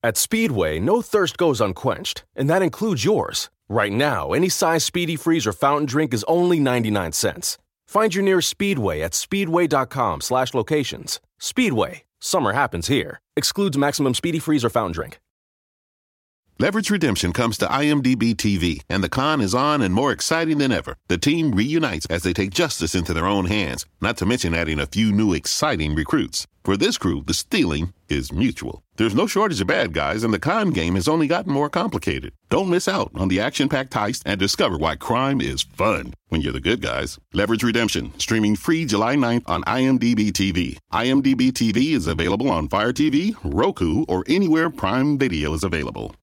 At Speedway, no thirst goes unquenched, and that includes yours. Right now, any size Speedy Freeze or fountain drink is only 99 cents. Find your nearest Speedway at speedway.com slash locations. Speedway. Summer happens here. Excludes maximum Speedy Freeze or fountain drink. Leverage Redemption comes to IMDb TV, and the con is on and more exciting than ever. The team reunites as they take justice into their own hands, not to mention adding a few new exciting recruits. For this crew, the stealing is mutual. There's no shortage of bad guys, and the con game has only gotten more complicated. Don't miss out on the action packed heist and discover why crime is fun when you're the good guys. Leverage Redemption, streaming free July 9th on IMDb TV. IMDb TV is available on Fire TV, Roku, or anywhere Prime Video is available.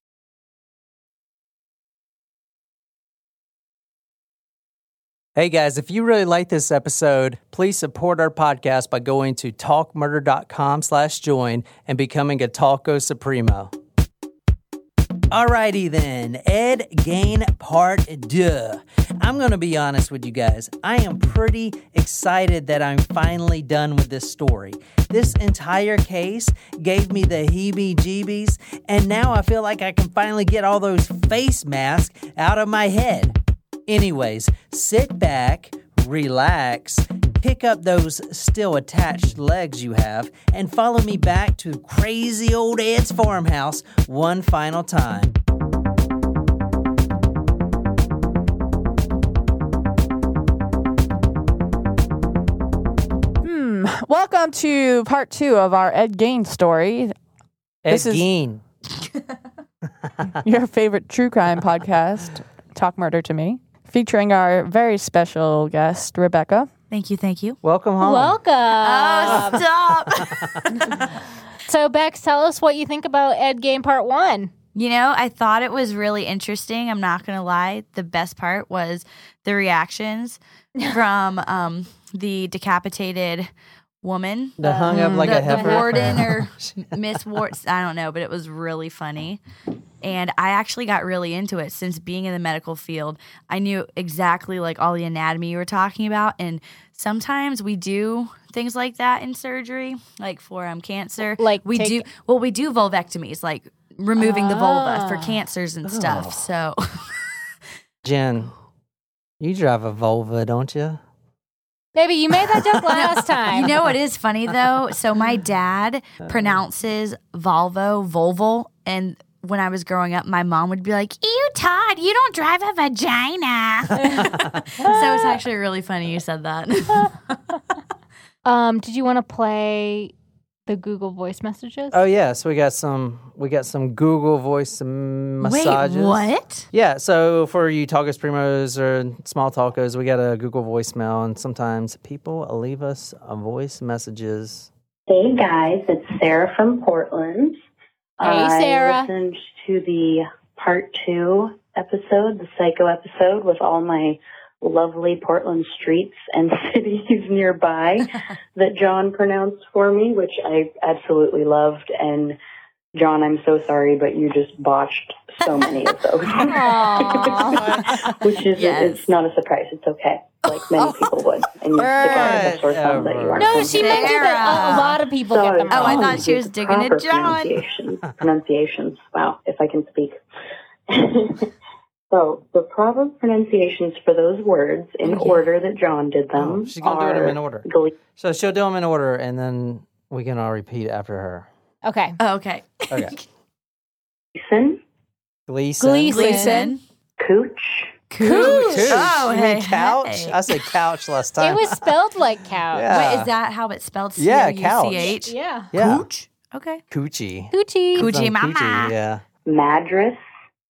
Hey guys, if you really like this episode, please support our podcast by going to talkmurder.com slash join and becoming a Talko Supremo. Alrighty then, Ed Gain Part 2. I'm gonna be honest with you guys. I am pretty excited that I'm finally done with this story. This entire case gave me the heebie jeebies, and now I feel like I can finally get all those face masks out of my head. Anyways, sit back, relax, pick up those still attached legs you have, and follow me back to crazy old Ed's farmhouse one final time. Hmm. Welcome to part two of our Ed Gain story. Ed This is- Gein. Your favorite true crime podcast, Talk Murder to Me, featuring our very special guest, Rebecca. Thank you, thank you. Welcome home. Welcome. Oh, stop. so, Bex, tell us what you think about Ed Game Part 1. you know, I thought it was really interesting. I'm not going to lie. The best part was the reactions from um, the decapitated woman. The hung up like the, a heifer. the warden or Miss Ward, I don't know, but it was really funny. And I actually got really into it since being in the medical field. I knew exactly like all the anatomy you were talking about. And sometimes we do things like that in surgery, like for um, cancer. Like we take- do, well, we do vulvectomies, like removing the vulva for Ah. cancers and stuff. So Jen, you drive a Volvo, don't you? Baby, you made that joke last time. You know what is funny though? So my dad pronounces Volvo Volvo, and when I was growing up, my mom would be like, "Ew, Todd, you don't drive a vagina." so it's actually really funny you said that. Um, did you want to play the Google voice messages? Oh yeah, so we got some we got some Google voice massages. Wait, what? Yeah, so for you talkers primos or small talkers, we got a Google voicemail, and sometimes people leave us a voice messages. Hey guys, it's Sarah from Portland. Hey, Sarah. I listened to the part two episode, the psycho episode, with all my lovely Portland streets and cities nearby that John pronounced for me, which I absolutely loved. And John, I'm so sorry, but you just botched so many of those. which is Yes. it's not a surprise. It's okay, like many people would. And you stick out the sore thumb that you are. no, she meant it that a, a lot of people get them Oh, I thought she was digging at proper John. Pronunciation, pronunciations. Wow, if I can speak. so the proper pronunciations for those words, in order that John did them, Oh, she's gonna do them in order. Glee- So she'll do them in order, and then we can all repeat after her. Okay. Oh, okay. Okay. Gleason, Gleason. Gleason. Gleason. Cooch, Cooch. Cooch. Oh, You hey, couch. hey. I said couch last time. It was spelled like couch. Yeah. Wait, is that how it's spelled? Yeah, C-O-U-C-H? Yeah. yeah. Cooch. Okay. Coochie. Coochie. Coochie mama. Coochie, yeah. Madras,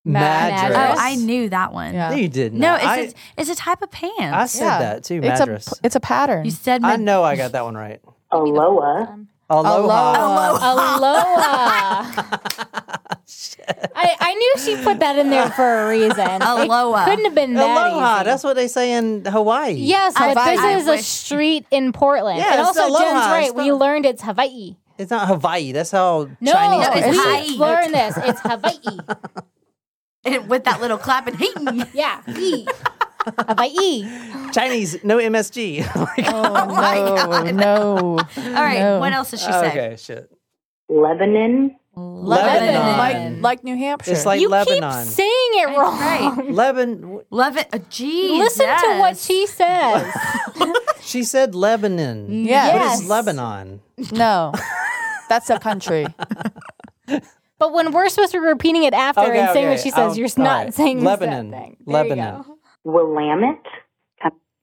Madras. Oh, I knew that one. Yeah. No, you didn't. No, it's, I, a, it's a type of pants. I said Yeah. that too. It's Madras. a it's a pattern. you said I know I got that one right. Aloha, Aloha. Aloha. I, I knew she put that in there for a reason. Aloha. It couldn't have been that Aloha. easy. That's what they say in Hawaii. Yes, I- but this I is a wish- street in Portland. Yeah, and it's also, aloha. Jen's right. It's We not- learned it's Hawaii. It's not Hawaii. That's how No, Chinese No, people it's we say it. Hawaii. learned this. It's Hawaii. And with that little clap and hey. Yeah. Hawaii. Chinese, no MSG. Like, oh my no, God. no. All right, no. what else did she say? okay, shit. Lebanon, Lebanon. Like like New Hampshire. It's like you Lebanon. keep saying it wrong. Right. Lebanon. Love it. Uh, geez, Listen to what she says. She said Lebanon. Yeah. What Yes. is Lebanon? no. That's a country. but when we're supposed to be repeating it after Okay, and saying okay. what she says, I'll- you're not right. saying the Lebanon. same thing. There you Lebanon. go. Willamette.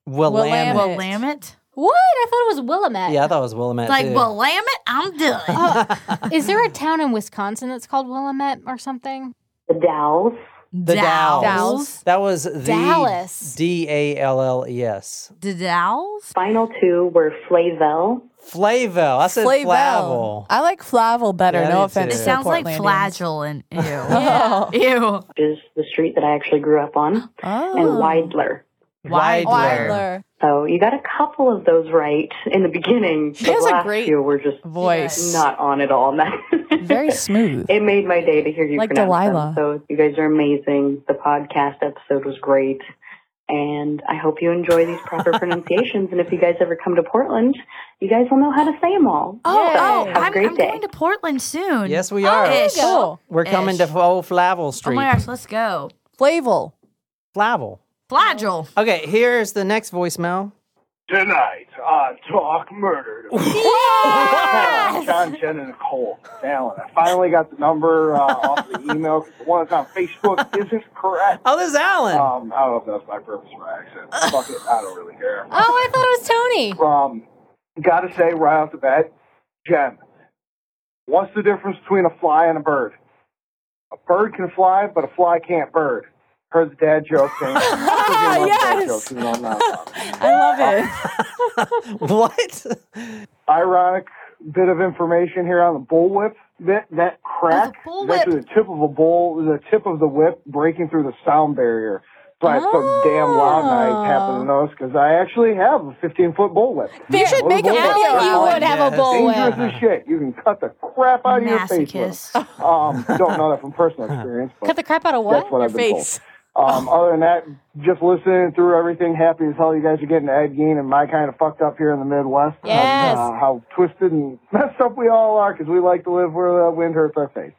Willamette. Willamette. Willamette. What? I thought it was Willamette. Yeah, I thought it was Willamette. Like too. Willamette, I'm done. Oh, is there a town in Wisconsin that's called Willamette or something? The Dalles. the Dalles. Dalles. That was the Dallas. D A L L E S. The Dalles. Final two were Flavel. Flavel. I said Flavel. Flavel. I like Flavel better. Yeah, no offense. too. It sounds like Portlandians. flagell and ew. Oh. Ew. is the street that I actually grew up on, Oh. and Oh. Weidler. Weidler. Weidler. So oh, you got a couple of those right in the beginning. She the has a great few were just Voice. not on at all. Very smooth. It made my day to hear you Like pronounce Delilah. them. So you guys are amazing. The podcast episode was great. And I hope you enjoy these proper pronunciations. And if you guys ever come to Portland, you guys will know how to say them all. Oh, So, oh, have a I'm, great I'm day. going to Portland soon. Yes, we oh, are. Ish. Cool. We're coming to old Flavel Street. Oh my gosh, let's go. Flavel. Flavel. Flagell. Okay, here's the next voicemail. Tonight on Talk Murder. John, Jen, and Nicole Fallon. I finally got the number uh, off the email 'cause the one that's on Facebook isn't correct. Oh, this is Alan. Um, I don't know if that's my purpose or my accent. Fuck it, I don't really care. Oh, I thought it was Tony. Um, gotta say right off the bat, Jen, what's the difference between a fly and a bird? A bird can fly, but a fly can't bird. Heard the dad joke thing. yes. Joke, even though I'm it. I love it. what? ironic bit of information here on the bullwhip bit. That crack Oh, is the bullwhip. actually the tip of a bull, the tip of the whip breaking through the sound barrier. That's why it's so damn loud, and I happen to notice because I actually have a 15 foot bullwhip. You should make a video, you would have a Yes. bullwhip. Dangerous as shit. You can cut the crap out of your face with Um, don't know that from personal experience, but Cut the crap out of what? that's what I've been Face. Told. Um, other than that, just listening through everything, happy as hell you guys are getting Ed Gein and my kind of fucked up here in the Midwest. of, Yes. uh, how twisted and messed up we all are because we like to live where the wind hurts our face.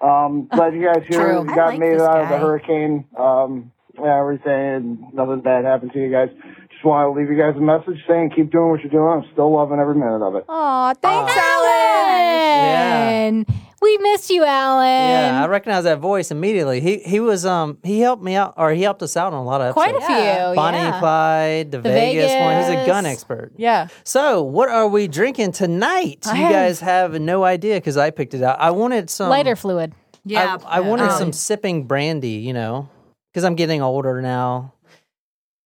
Um, glad you guys here True. Got like made it this out of the hurricane. Um, yeah, everything, and nothing bad happened to you guys. Just want to leave you guys a message saying keep doing what you're doing. I'm still loving every minute of it. Aw, thanks, Alan. We missed you, Alan. Yeah, I recognize that voice immediately. He he was um he helped me out or he helped us out on a lot of Quite a episodes. few. Bonnie yeah. and Clyde, the, Vegas, one. He's a gun expert. Yeah. So, what are we drinking tonight? I you have- guys have no idea because I picked it out. I wanted some Lighter fluid. Yeah. I, I wanted um, some sipping brandy, you know, because I'm getting older now.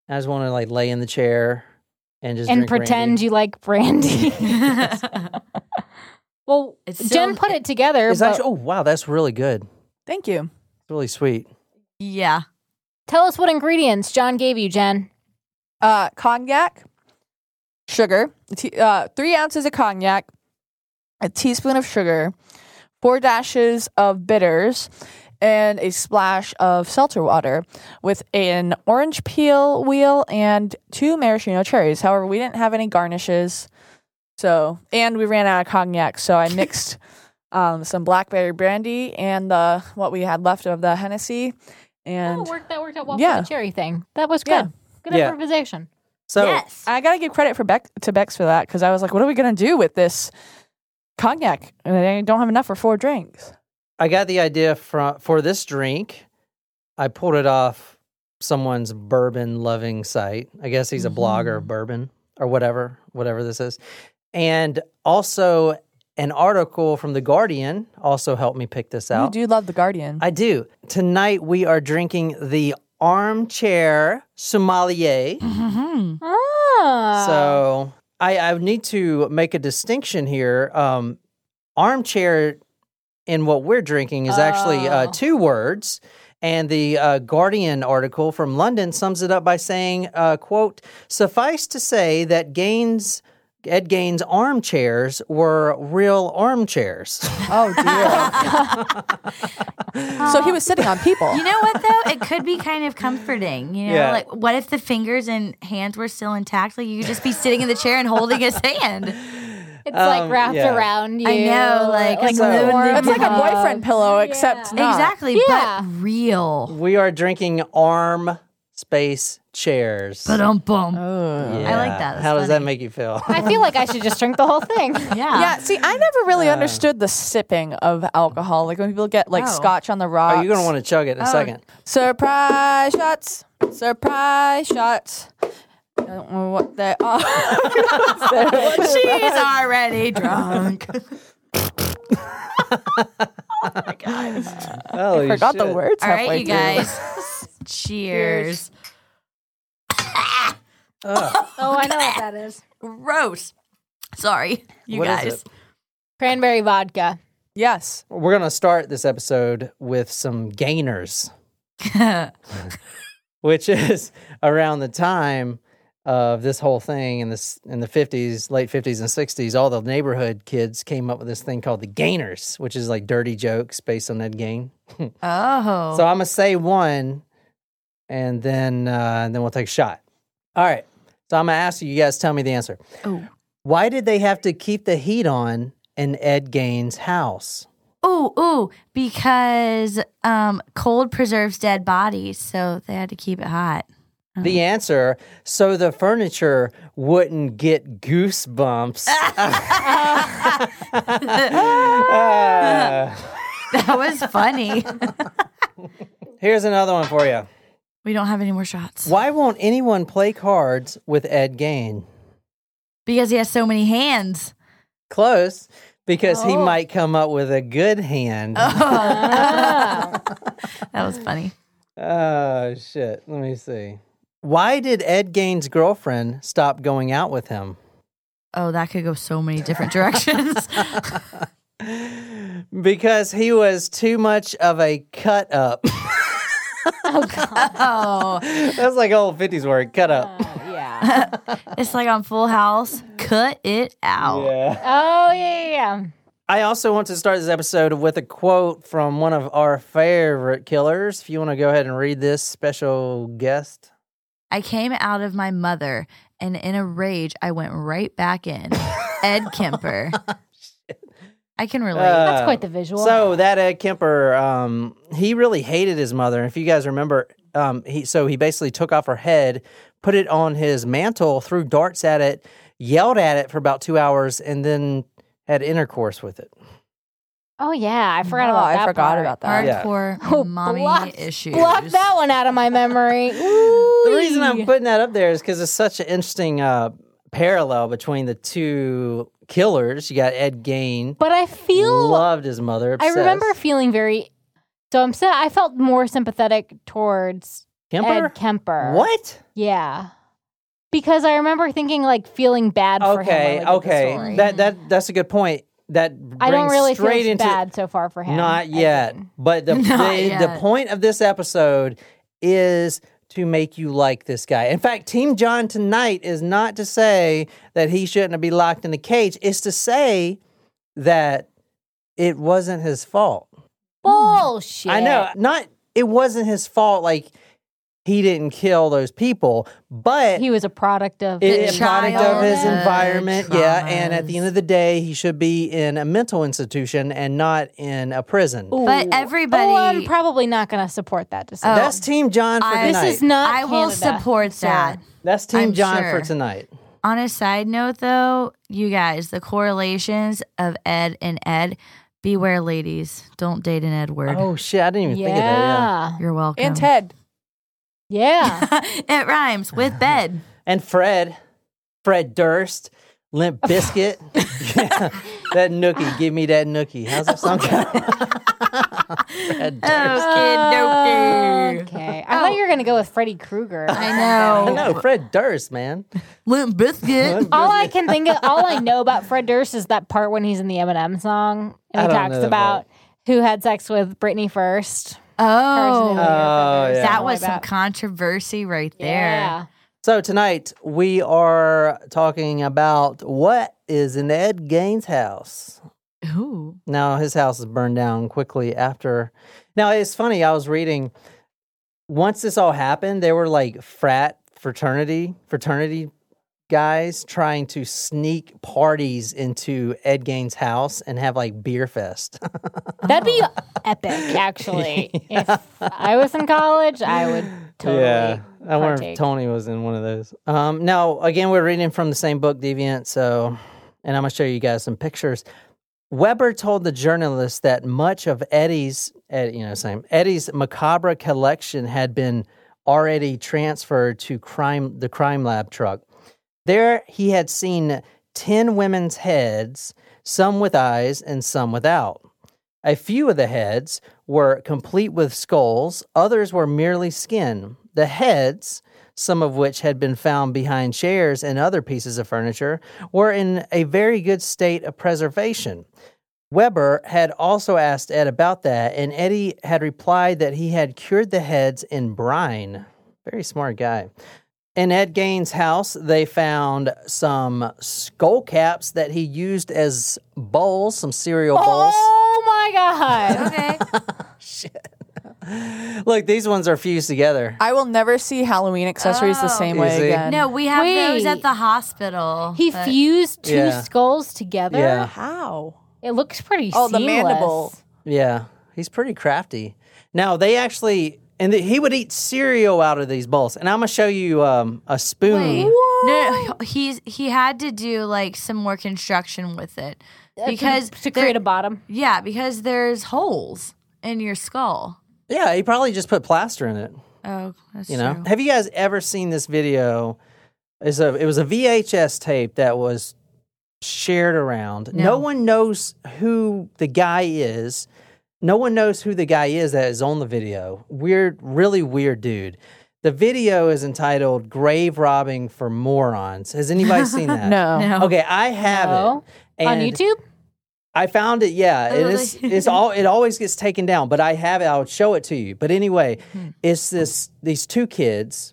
I just want to like lay in the chair and just and drink pretend brandy. you like brandy. well, It's Jen put it together. It's but actually, oh wow, that's really good. Thank you. It's really sweet. yeah. tell us what ingredients John gave you, Jen. Uh, cognac, sugar, t- uh, three ounces of cognac, a teaspoon of sugar, four dashes of bitters, and a splash of seltzer water with an orange peel wheel and two maraschino cherries. However, we didn't have any garnishes. So, and we ran out of cognac, so I mixed um, some blackberry brandy and uh, what we had left of the Hennessy. And oh, worked, that worked out well yeah. for the cherry thing. That was good. Yeah. Good Yeah. improvisation. So, yes. I gotta give credit for Beck to Bex for that because I was like, what are we gonna do with this cognac? And I don't have enough for four drinks. I got the idea from for this drink. I pulled it off someone's bourbon loving site. I guess he's a blogger of bourbon or whatever, whatever this is. And also an article from the Guardian also helped me pick this out. You do love the Guardian. I do. Tonight we are drinking the armchair sommelier. Ah. So I, I need to make a distinction here. Um, armchair in what we're drinking is actually uh, Oh. two words. And the uh, Guardian article from London sums it up by saying, uh, quote, suffice to say that Gaines, Ed Gaines' armchairs were real armchairs. oh dear. so he was sitting on people. You know what though? It could be kind of comforting. You know, Yeah. like what if the fingers and hands were still intact? Like you could just be sitting in the chair and holding his hand. It's like Um, wrapped yeah. around you. I know, like, like So- a It's like a boyfriend pillow, except Yeah. not. Exactly, Yeah. but real. We are drinking arm space chairs. But um bum. I like that. That's How does that funny. make you feel? I feel like I should just drink the whole thing. Yeah. Yeah, see, I never really understood the sipping of alcohol. Like when people get like Oh. scotch on the rocks. Are you gonna want to chug it in a second? surprise shots? Surprise shots. I don't know what they are. She's already drunk. Oh, I Forgot the words. All right, halfway you through. guys. Cheers. Oh, I know what that is. Gross. Sorry, you What is guys. it? Cranberry vodka. Yes. We're gonna start this episode with some gainers, which is around the time of this whole thing in this in the fifties, late fifties and sixties. All the neighborhood kids came up with this thing called the gainers, which is like dirty jokes based on Ed Gain. Oh. So I'm gonna say one, and then uh, and then we'll take a shot. All right. So I'm gonna ask you. You guys tell me the answer. Oh. Why did they have to keep the heat on in Ed Gaines' house? Oh, oh, because um, cold preserves dead bodies, so they had to keep it hot. The answer: so the furniture wouldn't get goosebumps. Uh, That was funny. here's another one for you. We don't have any more shots Why won't anyone play cards with Ed Gain? because he has so many hands. Close, because he Oh. might come up with a good hand. Oh. That was funny. Oh shit. Let me see. Why did Ed Gain's girlfriend stop going out with him? Oh, that could go so many different directions. Because he was too much of a cut up. Oh, god. That's like old 50s word, cut up. Oh, yeah. it's like on Full House. Cut it out. Yeah. Oh, yeah, yeah, yeah. I also want to start this episode with a quote from one of our favorite killers. If you want to go ahead and read this special guest. I came out of my mother, and in a rage, I went right back in. Ed Kemper. I can relate. That's Uh, quite the visual. So that Ed Kemper, um, he really hated his mother. If you guys remember, um, he so he basically took off her head, put it on his mantle, threw darts at it, yelled at it for about two hours, and then had intercourse with it. oh, yeah. I forgot Oh, about I that. forgot part. about that. Yeah. Hardcore Oh, mommy blocked- issues. Block that one out of my memory. The reason I'm putting that up there is because it's such an interesting uh, parallel between the two killers. You got Ed Gain, But I feel loved his mother. I remember feeling very. So I'm I felt more sympathetic towards Kemper. Ed Kemper. What? Yeah, because I remember thinking like feeling bad for him. Okay, did the okay. That that that's a good point. That I don't really feel into bad so far for him. Not yet. But the Not the, the point of this episode is to make you like this guy. In fact, Team John tonight is not to say that he shouldn't have be locked in a cage. It's to say that it wasn't his fault. Bullshit. I know. Not it wasn't his fault like he didn't kill those people, but He was a product of it, his a product of his childhood environment. Yeah, and at the end of the day, he should be in a mental institution and not in a prison. But everybody- Oh, I'm probably not going to support that oh, decision. Oh. That's Team John for I- this is not. I will Canada, support sir. that. That's Team I'm John sure. for tonight. On a side note, though, you guys, the correlations of Ed and Ed, beware, ladies. Don't date an Edward. Oh shit! I didn't even think of that. Yeah. Yeah. You're welcome. And Ted. Yeah. it rhymes with bed. And Fred, Fred Durst, Limp Bizkit. that nookie, give me that nookie. How's that song? Fred Durst. Okay, okay. I thought you were going to go with Freddy Krueger. I I know. know Fred Durst, man. Limp Bizkit. All I can think of, all I know about Fred Durst is that part when he's in the Eminem song and I he don't know talks that about who had sex with Britney first. Oh, Personally, Oh, yeah. that was some controversy right there. Yeah. So tonight we are talking about what is in Ed Gaines' house. Ooh. Now his house is burned down quickly after. Now it's funny. I was reading. Once this all happened, there were like frat fraternity fraternity guys trying to sneak parties into Ed Gain's house and have like beer fest. That'd be epic, actually. If I was in college, I would totally. yeah, I wonder partake. if Tony was in one of those. Um, now again, we're reading from the same book, Deviant. So, and I'm gonna show you guys some pictures. Weber told the journalist that much of Eddie's, Ed, you know, same Eddie's macabre collection had been already transferred to crime the crime lab truck. There, he had seen ten women's heads, some with eyes and some without. A few of the heads were complete with skulls, others were merely skin. The heads, some of which had been found behind chairs and other pieces of furniture, were in a very good state of preservation. Weber had also asked Ed about that, and Eddie had replied that he had cured the heads in brine. Very smart guy. In Ed Gaines' house, they found some skull caps that he used as bowls, some cereal oh bowls. Oh my god! Okay. Look, these ones are fused together. I will never see Halloween accessories the Oh. same way Easy. again. No, we have those at the hospital. He but- fused two Yeah. skulls together. Yeah. How? It looks pretty. Oh, the seamless. mandible. Yeah, he's pretty crafty. Now they actually, and th- he would eat cereal out of these bowls. And I'm gonna show you um, a spoon. Wait. No, no, no, he's he had to do like some more construction with it Uh, to- because to, there- create a bottom. yeah, because there's holes in your skull. Yeah, he probably just put plaster in it. Oh, that's You know, true. have you guys ever seen this video? It's a, it was a VHS tape that was shared around. No. No. one knows who the guy is. No one knows who the guy is that is on the video. Weird, really weird dude. The video is entitled "Grave Robbing for Morons." Has anybody seen that? No. No. Okay, I have No. it On YouTube? I found it. Yeah, Oh, it is. It's all. It always gets taken down, but I have it. I would show it to you. But anyway, Hmm. it's this. These two kids.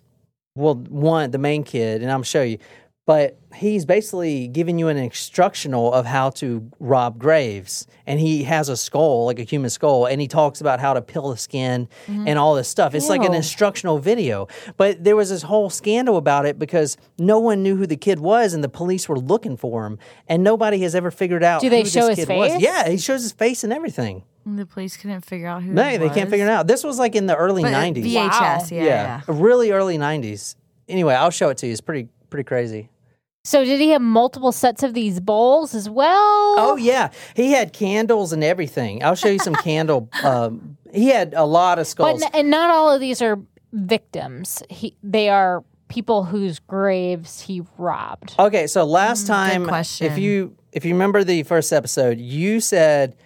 Well, one the main kid, and I'm show you. But he's basically giving you an instructional of how to rob graves, and he has a skull, like a human skull, and he talks about how to peel the skin Mm-hmm. and all this stuff. It's like an instructional video. But there was this whole scandal about it because no one knew who the kid was, and the police were looking for him, and nobody has ever figured out. Do they who show this his kid was. face? Yeah, he shows his face and everything. The police couldn't figure out who. No, they can't figure it out. This was like in the early But, uh, '90s. VHS, yeah, yeah. really early '90s. Anyway, I'll show it to you. It's pretty pretty crazy. So did he have multiple sets of these bowls as well? Oh yeah, he had candles and everything. I'll show you some candle. Um, he had a lot of but skulls. n- and not all of these are victims. He they are people whose graves he robbed. Okay, so last time, if question. you if you remember the first episode, you said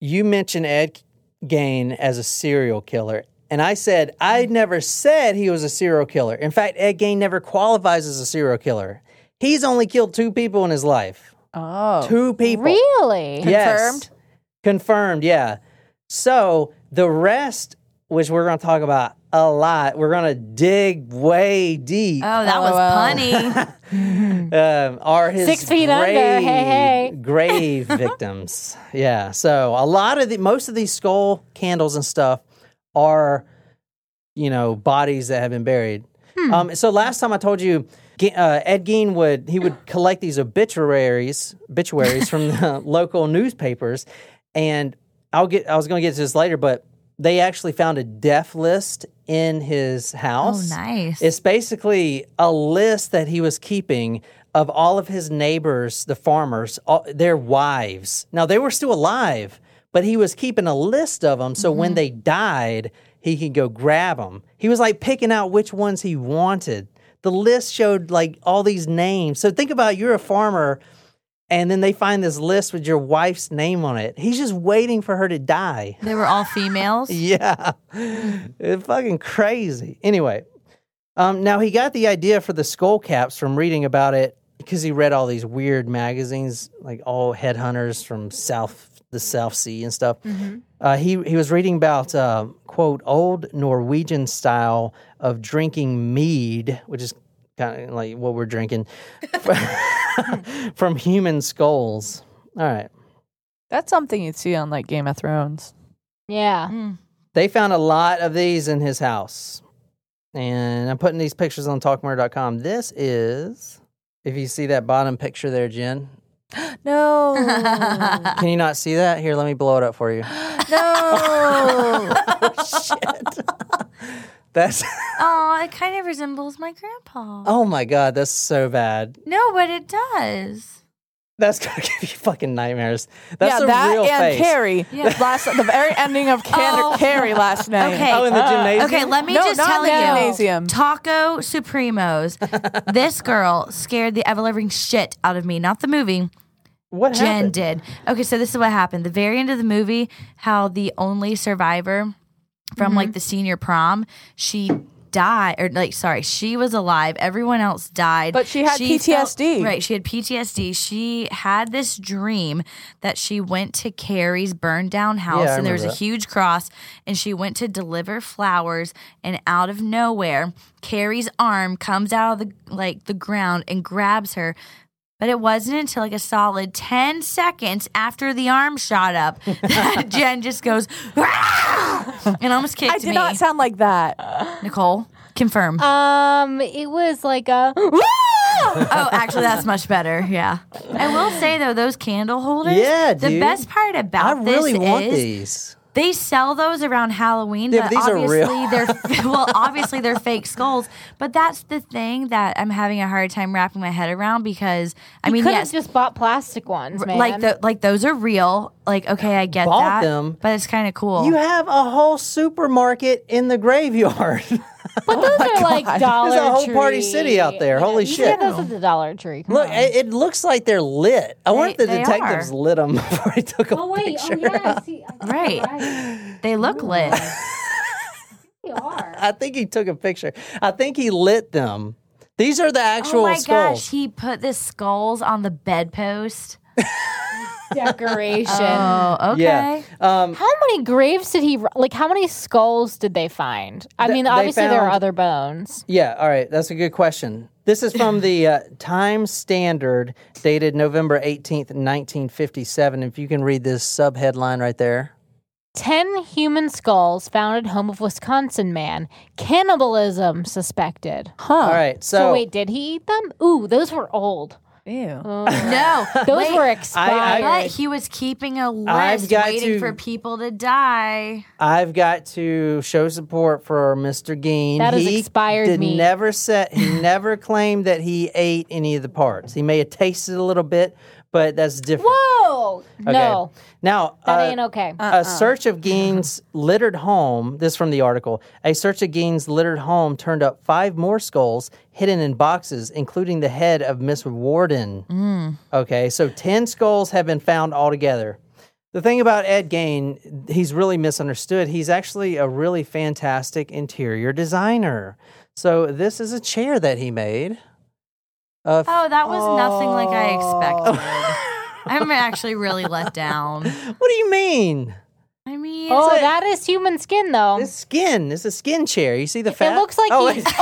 you mentioned Ed Gain as a serial killer, and I said I never said he was a serial killer. In fact, Ed Gain never qualifies as a serial killer. He's only killed two people in his life. Oh. Two people. Really? Yes. Confirmed? Confirmed, yeah. So the rest, which we're going to talk about a lot, we're going to dig way deep. Oh, that was LOL. punny. um, are his Six feet under, grave, hey, hey. grave victims. Yeah. So a lot of the most of these skull candles and stuff are, you know, bodies that have been buried. Hmm. Um, so last time I told you, Ge- uh, Ed Gein would he would collect these obituaries obituaries from the local newspapers, and I'll get I was going to get to this later, but they actually found a death list in his Oh, house. nice. It's basically a list that he was keeping of all of his neighbors, the farmers, all, their wives. Now they were still alive, but he was keeping a list of them so when they died, he could go grab them. He was like picking out which ones he wanted. The list showed like all these names. So think about you're a farmer and then they find this list with your wife's name on it. He's just waiting for her to die. they were all females. Yeah. It's fucking crazy. Anyway, um, now he got the idea for the skull caps from reading about it because he read all these weird magazines, like all headhunters from South the South Sea and stuff. Uh, he he was reading about uh, quote old Norwegian style of drinking mead, which is kind of like what we're drinking from human skulls. All right. That's something you'd see on like Game of Thrones. Yeah. They found a lot of these in his house. And I'm putting these pictures on talkmurder.com. This is If you see that bottom picture there, Jen, No. can you not see that? Here, let me blow it up for you. no. Oh, shit. That's Oh, it kind of resembles my grandpa. oh my god, that's so bad. No, but it does. That's gonna give you fucking nightmares. That's yeah, a that real and face. Carrie. Last, the very ending of Can- Oh. Carrie last night. Okay. Oh, in the uh, gymnasium. Okay, let me No, just not tell in the you. gymnasium. Taco Supremos. this girl scared the ever living shit out of me. Not the movie. What Jen happened? did. Okay, so this is what happened. The very end of the movie, how the only survivor from Mm-hmm. like the senior prom, she died or like sorry, she was alive. Everyone else died. But she had felt- PTSD. right, she had PTSD. She had this dream that she went to Carrie's burned down house Yeah, and there was a huge cross and she went to deliver flowers and out of nowhere, Carrie's arm comes out of the like the ground and grabs her. But it wasn't until like a solid 10 seconds after the arm shot up that Jen just goes, and almost kicked me. I did me. not sound like that. Nicole, confirm. Um, it was like a. oh, actually, that's much better. Yeah. I will say, though, those candle holders, Yeah, the dude. best part I about really this want is these. They sell those around Halloween, Yeah, but but these are real. obviously they're well, obviously they're fake skulls. But that's the thing that I'm having a hard time wrapping my head around because I I mean, could yes, have just bought plastic ones, man. like the like those are real. Like okay, I get Bought that, them. but it's kind of cool. You have a whole supermarket in the graveyard. but oh those are like Dollar Tree. There's a whole Tree. party city out there. Holy you shit. get those at the Dollar Tree. Come Look, on. it, it looks like they're lit. I wonder if the They- they detectives are. lit them before he took a oh wait, picture. oh yeah, I see. I Right. right. they look lit. They are. I think he took a picture. I think he lit them. These are the oh actual oh my skulls. gosh, he put the skulls on the bedpost. Decoration. Oh, okay. Yeah. Um, How many graves did he like? How many skulls did they find? I Th- mean, they obviously there are other bones. yeah, all right. That's a good question. This is from the uh, Time Standard, dated November 18th, 1957. If you can read this sub headline right there. Ten human skulls found at home of Wisconsin man. Cannibalism suspected. Huh. All right. So, So, wait, did he eat them? Ooh, those were old. Ew. Oh. No, Those wait, were expired. But he was keeping a I've list waiting to- for people to die. I've got to show support for Mr. Gein. That is he expired did meat. never said he never claimed that he ate any of the parts. He may have tasted a little bit, but that's different. Whoa! Okay. No, Now that uh, ain't okay. A search of Gein's littered home, this from the article, a search of Gein's littered home turned up five more skulls hidden in boxes, including the head of Miss Worden. Okay, so 10 skulls have been found altogether. The thing about Ed Gain, he's really misunderstood. He's actually a really fantastic interior designer. So this is a chair that he made. Uh, Oh, that was nothing like I expected. I'm actually really let down. what do you mean? I mean, oh, that is human skin, though. It's skin. It's a skin chair. You see the fat? It looks like oh, he's- wait.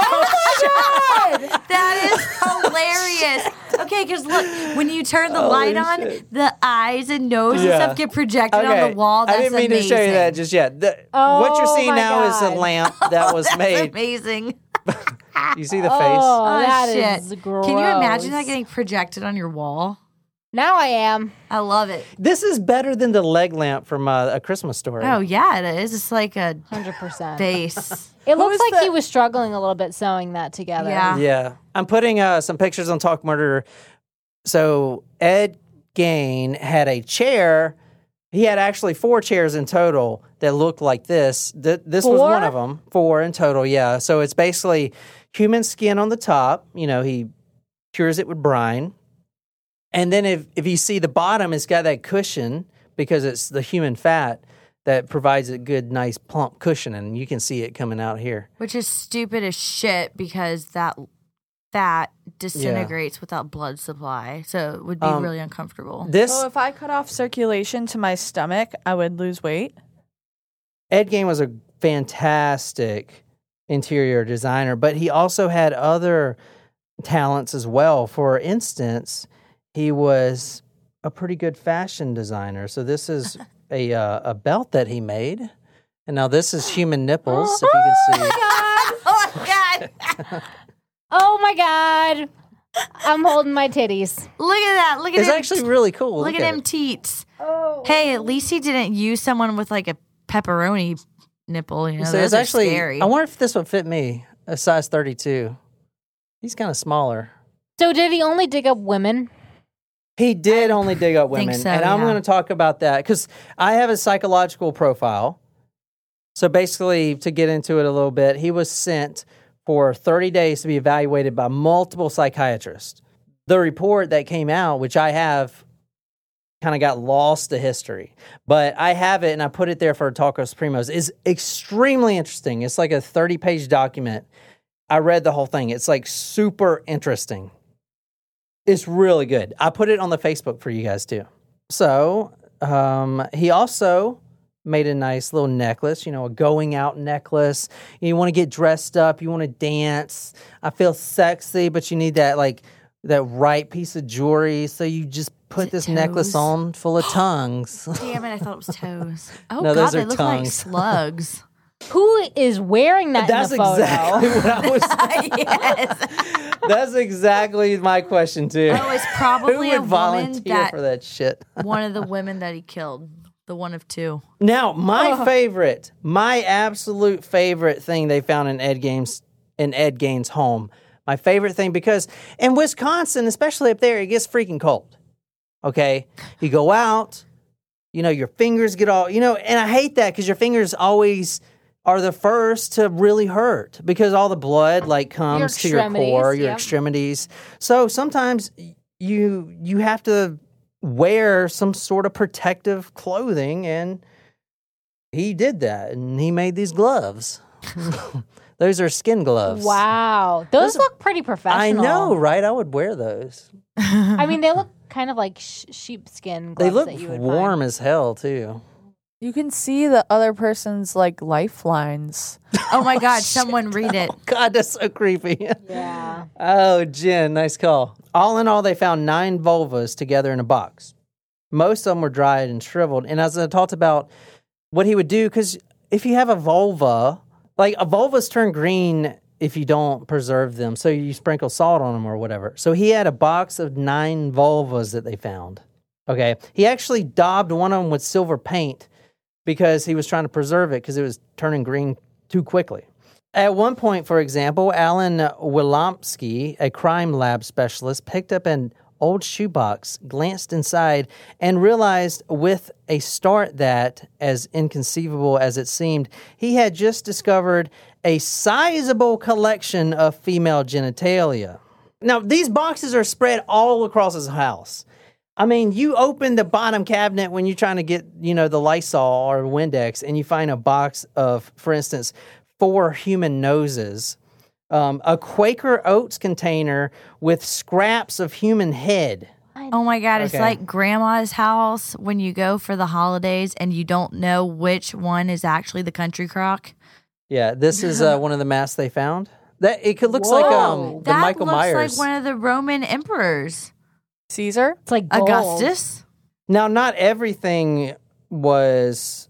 Oh, oh that is hilarious. Okay, because look, when you turn the light on, shit. the eyes and nose and stuff get projected on the wall. That's I didn't mean amazing. to show you that just yet. The- what you're Oh seeing my now is a lamp that was That's made. amazing. You see the oh, face? Oh, Oh, that shit. is gross. Can you imagine that getting projected on your wall? Now I am. I love it. This is better than the leg lamp from uh, A Christmas Story. Oh yeah, it is. It's like a 100%. base. It looks is like he was struggling a little bit sewing that together. Yeah. Yeah. I'm putting uh, some pictures on Talk Murder. So Ed Gain had a chair. He had actually four chairs in total that looked like this. Th- this was one of them. Four in total, yeah. So it's basically human skin on the top. You know, he cures it with brine. And then if, if you see the bottom, it's got that cushion because it's the human fat that provides a good, nice, plump cushion. And you can see it coming out here. Which is stupid as shit because that fat disintegrates without blood supply. So it would be Um, really uncomfortable. This So if I cut off circulation to my stomach, I would lose weight. Ed Gain was a fantastic interior designer, but he also had other talents as well. For instance, he was a pretty good fashion designer. So this is a uh, a belt that he made, and now this is human nipples. If you can see, oh my god! Oh my God. I'm holding my titties. Look at that. Look at that. It's him. actually really cool. Look, at him teats. Oh. Hey, at least he didn't use someone with like a pepperoni nipple. You know, So those it's are actually. scary. I wonder if this would fit me. A size 32. He's kind of smaller. So did he only dig up women? He did only dig up women, so, and I'm yeah. going to talk about that because I have a psychological profile. So basically, to get into it a little bit, he was sent for 30 days to be evaluated by multiple psychiatrists. The report that came out, which I have, kind of got lost to history, but I have it and I put it there for Tacos Primos. is extremely interesting. It's like a 30 page document. I read the whole thing. It's like super interesting. It's really good. I put it on the Facebook for you guys too. So um, he also made a nice little necklace, you know, a going out necklace. You want to get dressed up, you want to dance. I feel sexy, but you need that like that right piece of jewelry. So you just put this necklace on full of tongues. Damn it! I thought it was toes. Oh No, God, they look like slugs. Who is wearing that That's in the photo? exactly what I was. yes. That's exactly my question too. Oh, it's Who probably would a woman volunteer that, for that shit? one of the women that he killed. The one of two. Now, my oh. favorite, my absolute favorite thing they found in Ed Gaines in Ed Gaines' home. My favorite thing because in Wisconsin, especially up there, it gets freaking cold. Okay, you go out, you know, your fingers get all, you know, and I hate that because your fingers always are the first to really hurt because all the blood like comes to your core, your extremities. So sometimes you you have to wear some sort of protective clothing and he did that and he made these gloves. those are skin gloves. Wow, those Those- look pretty professional. I know, right? I would wear those. I mean, they look kind of like sh- sheepskin gloves They look that you would warm Find. as hell too. You can see the other person's like lifelines. Oh my oh, God! Someone read it. God, that's so creepy. Yeah. Oh, Jen, nice call. All in all, they found nine vulvas together in a box. Most of them were dried and shriveled. And as I talked about what he would do, because if you have a vulva, like a vulvas turn green if you don't preserve them. So you sprinkle salt on them or whatever. So he had a box of nine vulvas that they found. Okay. He actually daubed one of them with silver paint because he was trying to preserve it because it was turning green too quickly. At one point, for example, Alan Wilimovsky, a crime lab specialist, picked up an old shoebox, glanced inside, and realized with a start that, as inconceivable as it seemed, he had just discovered a sizable collection of female genitalia. Now, these boxes are spread all across his house. I mean, you open the bottom cabinet when you're trying to get, you know, the Lysol or Windex, and you find a box of, for instance, four human noses, um, a Quaker Oats container with scraps of human head. Oh my God! It's Okay. like grandma's house when you go for the holidays and you don't know which one is actually the country crock. Yeah, this is uh, one of the masks they found. That it could looks like um the that Michael looks Myers. like one of the Roman emperors, Caesar? It's like gold. Augustus. Now, not everything was,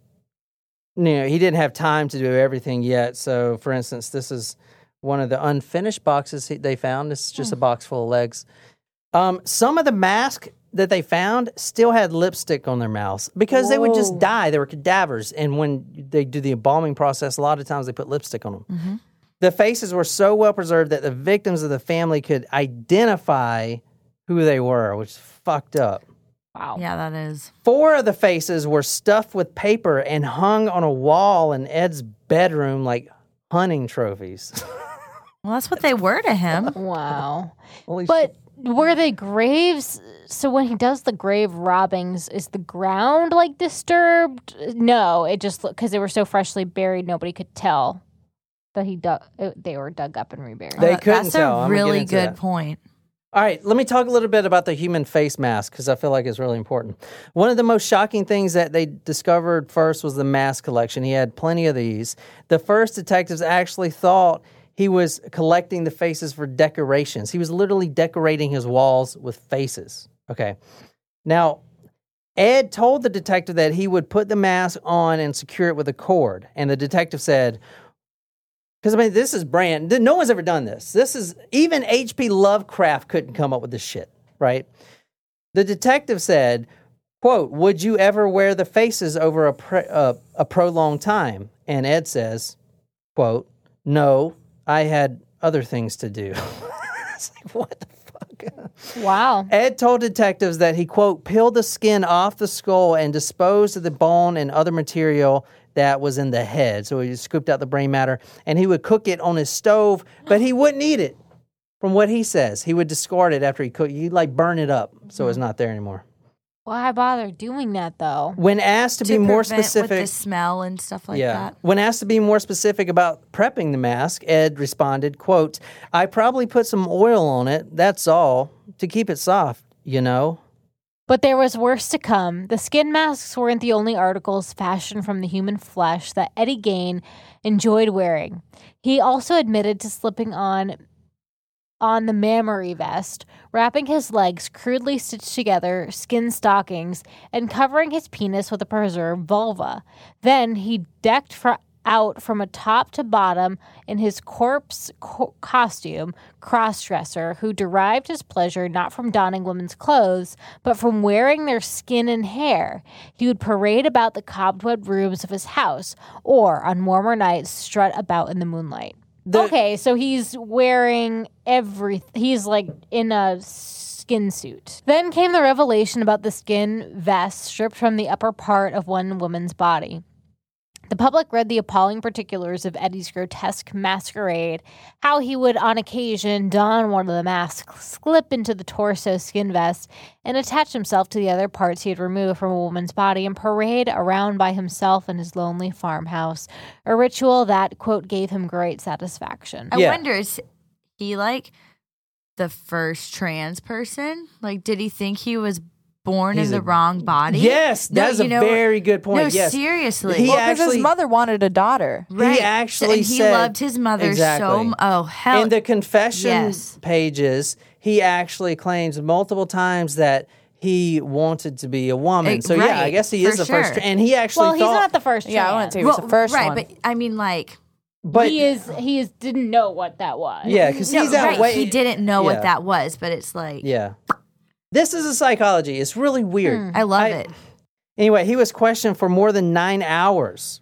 you know, he didn't have time to do everything yet. So, for instance, this is one of the unfinished boxes he, they found. This is just a box full of legs. Um, some of the masks that they found still had lipstick on their mouths because they would just die. They were cadavers. And when they do the embalming process, a lot of times they put lipstick on them. The faces were so well preserved that the victims of the family could identify who they were, which is fucked up. Wow. Yeah, that is. Four of the faces were stuffed with paper and hung on a wall in Ed's bedroom like hunting trophies. Well, that's what they were to him. Wow. Holy But were they graves? So when he does the grave robbings, is the ground like disturbed? No, it just because they were so freshly buried, nobody could tell that he dug. They were dug up and reburied. They couldn't That's tell. I'm a really good that. point. All right, let me talk a little bit about the human face mask because I feel like it's really important. One of the most shocking things that they discovered first was the mask collection. He had plenty of these. The first detectives actually thought he was collecting the faces for decorations. He was literally decorating his walls with faces. Okay. Now, Ed told the detective that he would put the mask on and secure it with a cord. And the detective said, Because I mean, this is brand. No one's ever done this. This is even H.P. Lovecraft couldn't come up with this shit, right? The detective said, "quote Would you ever wear the faces over a pre- uh, a prolonged time?" And Ed says, "quote No, I had other things to do." it's like what the fuck. Wow. Ed told detectives that he, quote, peeled the skin off the skull and disposed of the bone and other material that was in the head. So he scooped out the brain matter and he would cook it on his stove, but he wouldn't eat it. From what he says, he would discard it after he cooked. He'd like burn it up so it's mm-hmm. not there anymore. Why bother doing that though? When asked to, be more specific, the smell and stuff like that. when asked to be more specific about prepping the mask, Ed responded, quote, I probably put some oil on it, that's all, to keep it soft, you know. But there was worse to come. The skin masks weren't the only articles fashioned from the human flesh that Eddie Gein enjoyed wearing. He also admitted to slipping on on the mammary vest, wrapping his legs crudely stitched together, skin stockings, and covering his penis with a preserved vulva. Then he decked fr- out from a top to bottom in his corpse co- costume crossdresser who derived his pleasure not from donning women's clothes but from wearing their skin and hair. He would parade about the cobweb rooms of his house or on warmer nights strut about in the moonlight. Okay so he's wearing every he's like in a skin suit. Then came the revelation about the skin vest stripped from the upper part of one woman's body the public read the appalling particulars of Eddie's grotesque masquerade, how he would, on occasion, don one of the masks, slip into the torso skin vest, and attach himself to the other parts he had removed from a woman's body and parade around by himself in his lonely farmhouse, a ritual that, quote, gave him great satisfaction. I Yeah. wonder is he like the first trans person? Like, did he think he was born He's in the a- wrong body? Yes, No, that's you a know- very good point. No, yes. seriously. He Well, because actually- his mother wanted a daughter. right. actually and he said- loved his mother so. Exactly. m- Oh hell! in the confession Yes. pages, he actually claims multiple times that he wanted to be a woman. Eh, so yeah, I right, guess he is for the first. sure. tra- and he actually well, he's thought, not the first. Yeah, I wouldn't say he was the first right, one. but I mean, like, but he is. He is. Didn't know what that was. yeah, because no, he's out right, way. he didn't know yeah. what that was, but it's like, Yeah, this is a psychology. It's really weird. I love it. Anyway, he was questioned for more than nine hours.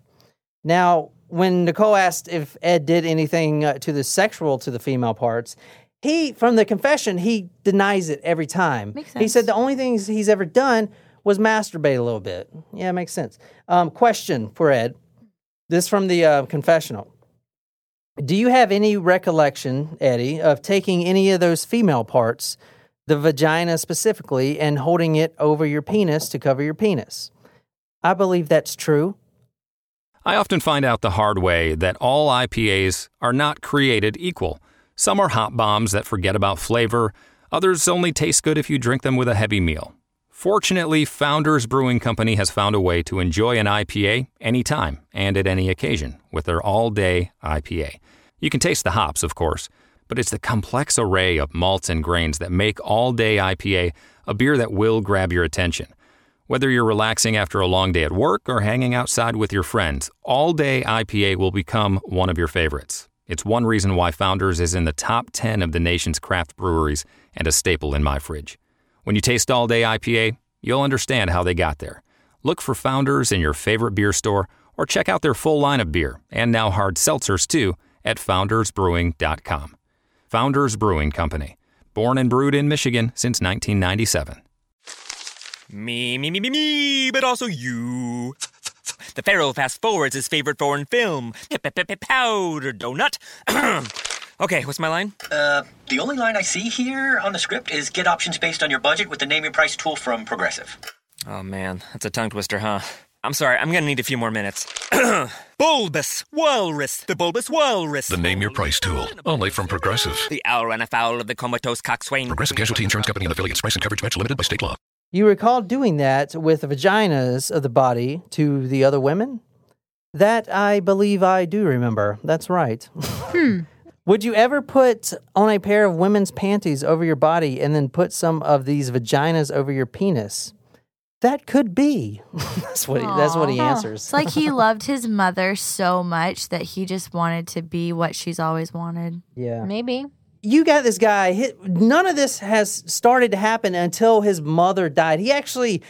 Now, when Nicole asked if Ed did anything uh, to the sexual to the female parts, he, from the confession, he denies it every time. Makes He said the only things he's ever done was masturbate a little bit. Yeah, it makes sense. Um, question for Ed. This from the uh, confessional. Do you have any recollection, Eddie, of taking any of those female parts, the vagina specifically, and holding it over your penis to cover your penis? I believe that's true. I often find out the hard way that all IPAs are not created equal. Some are hot bombs that forget about flavor, others only taste good if you drink them with a heavy meal. Fortunately, Founders Brewing Company has found a way to enjoy an IPA anytime and at any occasion with their all day IPA. You can taste the hops, of course, but it's the complex array of malts and grains that make all day IPA a beer that will grab your attention. Whether you're relaxing after a long day at work or hanging outside with your friends, All Day IPA will become one of your favorites. It's one reason why Founders is in the top 10 of the nation's craft breweries and a staple in my fridge. When you taste All Day IPA, you'll understand how they got there. Look for Founders in your favorite beer store or check out their full line of beer and now hard seltzers too at foundersbrewing.com. Founders Brewing Company, born and brewed in Michigan since 1997. Me, me, me, me, me, but also you. The Pharaoh fast forwards his favorite foreign film, Powder Donut. okay, what's my line? Uh, the only line I see here on the script is get options based on your budget with the name your price tool from Progressive. Oh man, that's a tongue twister, huh? I'm sorry, I'm gonna need a few more minutes. bulbous Walrus, the Bulbous Walrus. The Name Your Price tool, only from Progressive. The owl ran afoul of the comatose coxswain. Progressive Casualty Insurance Company and affiliates. Price and coverage match limited by state law. You recall doing that with the vaginas of the body to the other women? That I believe I do remember. That's right. Hmm. Would you ever put on a pair of women's panties over your body and then put some of these vaginas over your penis? That could be. that's what he, that's what he answers. It's like he loved his mother so much that he just wanted to be what she's always wanted. yeah. Maybe. you got this guy. hi- None of this has started to happen until his mother died. He actually,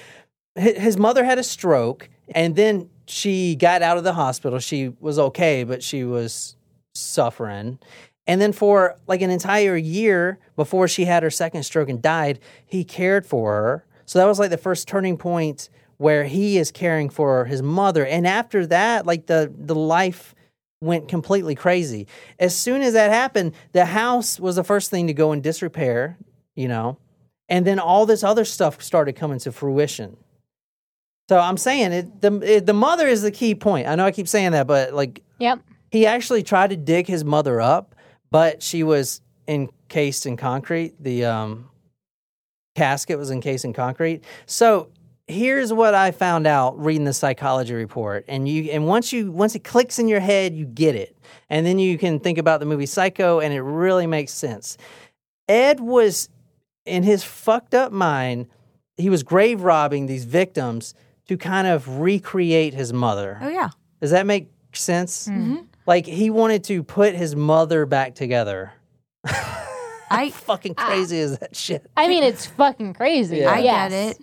his mother had a stroke, and then she got out of the hospital. She was okay, but she was suffering. And then for like an entire year before she had her second stroke and died, he cared for her. So that was like the first turning point where he is caring for his mother. And after that, like the the life went completely crazy. As soon as that happened, the house was the first thing to go in disrepair, you know, and then all this other stuff started coming to fruition. So I'm saying it the it, the mother is the key point. I know I keep saying that, but like Yep. he actually tried to dig his mother up, but she was encased in concrete. The um, casket was encased in concrete. So here's what I found out reading the psychology report. And you and once you once it clicks in your head, you get it. And then you can think about the movie Psycho and it really makes sense. Ed was in his fucked up mind, he was grave robbing these victims to kind of recreate his mother. Oh yeah. Does that make sense? Mm-hmm. Like he wanted to put his mother back together. I Fucking crazy is that shit? I mean, it's fucking crazy. Yeah. I yes. get it.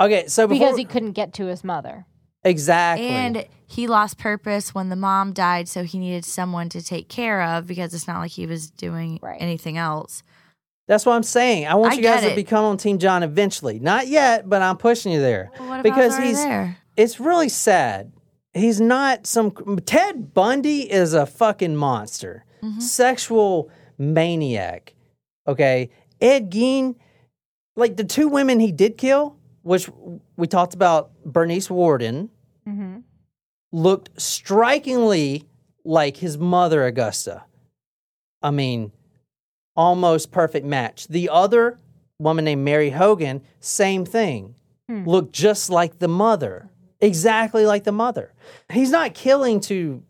Okay, so before, Because he couldn't get to his mother. exactly, And he lost purpose when the mom died, so he needed someone to take care of because it's not like he was doing Right. anything else. that's what I'm saying. I want I you guys get to it. become on Team John eventually. Not yet, but I'm pushing you there Well, what if because I was already he's. there? It's really sad. He's not some Ted Bundy is a fucking monster, Mm-hmm. sexual maniac. Okay, Ed Gein, like the two women he did kill, which we talked about, Bernice Worden. Mm-hmm. looked strikingly like his mother, Augusta. I mean, almost perfect match. The other woman named Mary Hogan, same thing. Looked just like the mother. Exactly like the mother. He's not killing to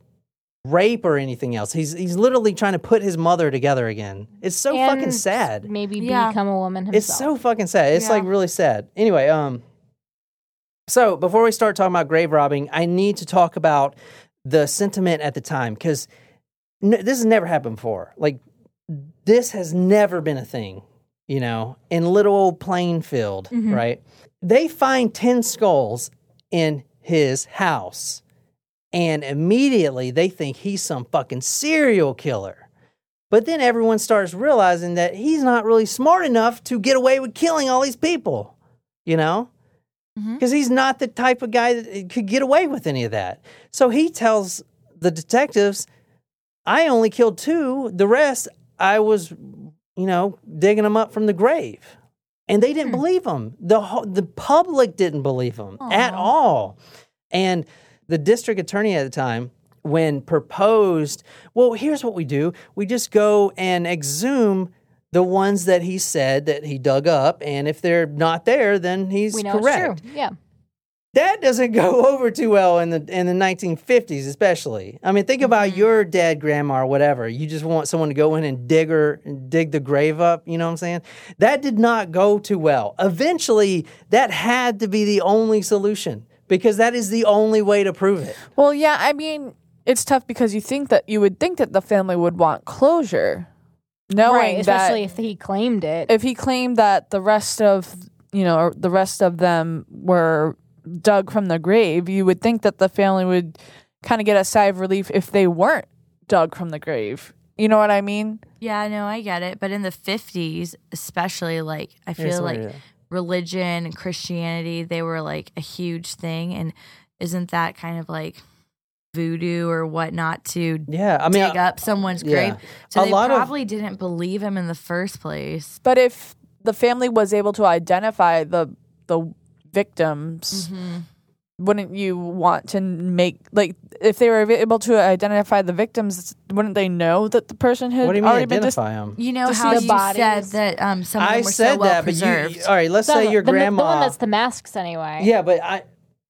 rape or anything else. He's he's literally trying to put his mother together again. It's so fucking sad. Maybe Yeah. become a woman himself. It's so fucking sad. It's Yeah. like really sad. Anyway, um, so before we start talking about grave robbing, I need to talk about the sentiment at the time because n- this has never happened before. Like this has never been a thing, you know, in little old Plainfield, right? They find ten skulls in his house, and immediately they think he's some fucking serial killer. But then everyone starts realizing that he's not really smart enough to get away with killing all these people, you know? Mm-hmm. Because he's not the type of guy that could get away with any of that. So he tells the detectives, I only killed two. The rest, I was, you know, digging them up from the grave. And they didn't hmm. believe him. The, whole- the public didn't believe him at all. And the district attorney at the time, when proposed, well, here's what we do we just go and exhume the ones that he said that he dug up. And if they're not there, then he's we know correct. it's true. Yeah. That doesn't go over too well in the in the 1950s, especially. I mean, think about Mm-hmm. your dad, grandma or whatever. You just want someone to go in and dig her, dig the grave up. You know what I'm saying? That did not go too well. Eventually, that had to be the only solution because that is the only way to prove it. Well, yeah, I mean, it's tough because you think that you would think that the family would want closure, knowing right. Especially that if he claimed it. if he claimed that the rest of you know the rest of them were dug from the grave, you would think that the family would kind of get a sigh of relief if they weren't dug from the grave. You know what I mean? Yeah, no, I get it. But in the 50s, especially, like, I Here's feel what like it is. Religion and Christianity, they were like a huge thing. And isn't that kind of like voodoo or whatnot to Yeah, I mean, dig up someone's yeah. grave? So A they lot of- probably didn't believe him in the first place. But if the family was able to identify the the victims, mm-hmm. Wouldn't you want to make like if they were able to identify the victims, wouldn't they know that the person had what do you mean already been dis- identify them? You know how the you bodies. said that um, some of I them were said so well that, but you, preserved. all right. Let's No, say your the, grandma. The one that's the masks anyway. Yeah, but I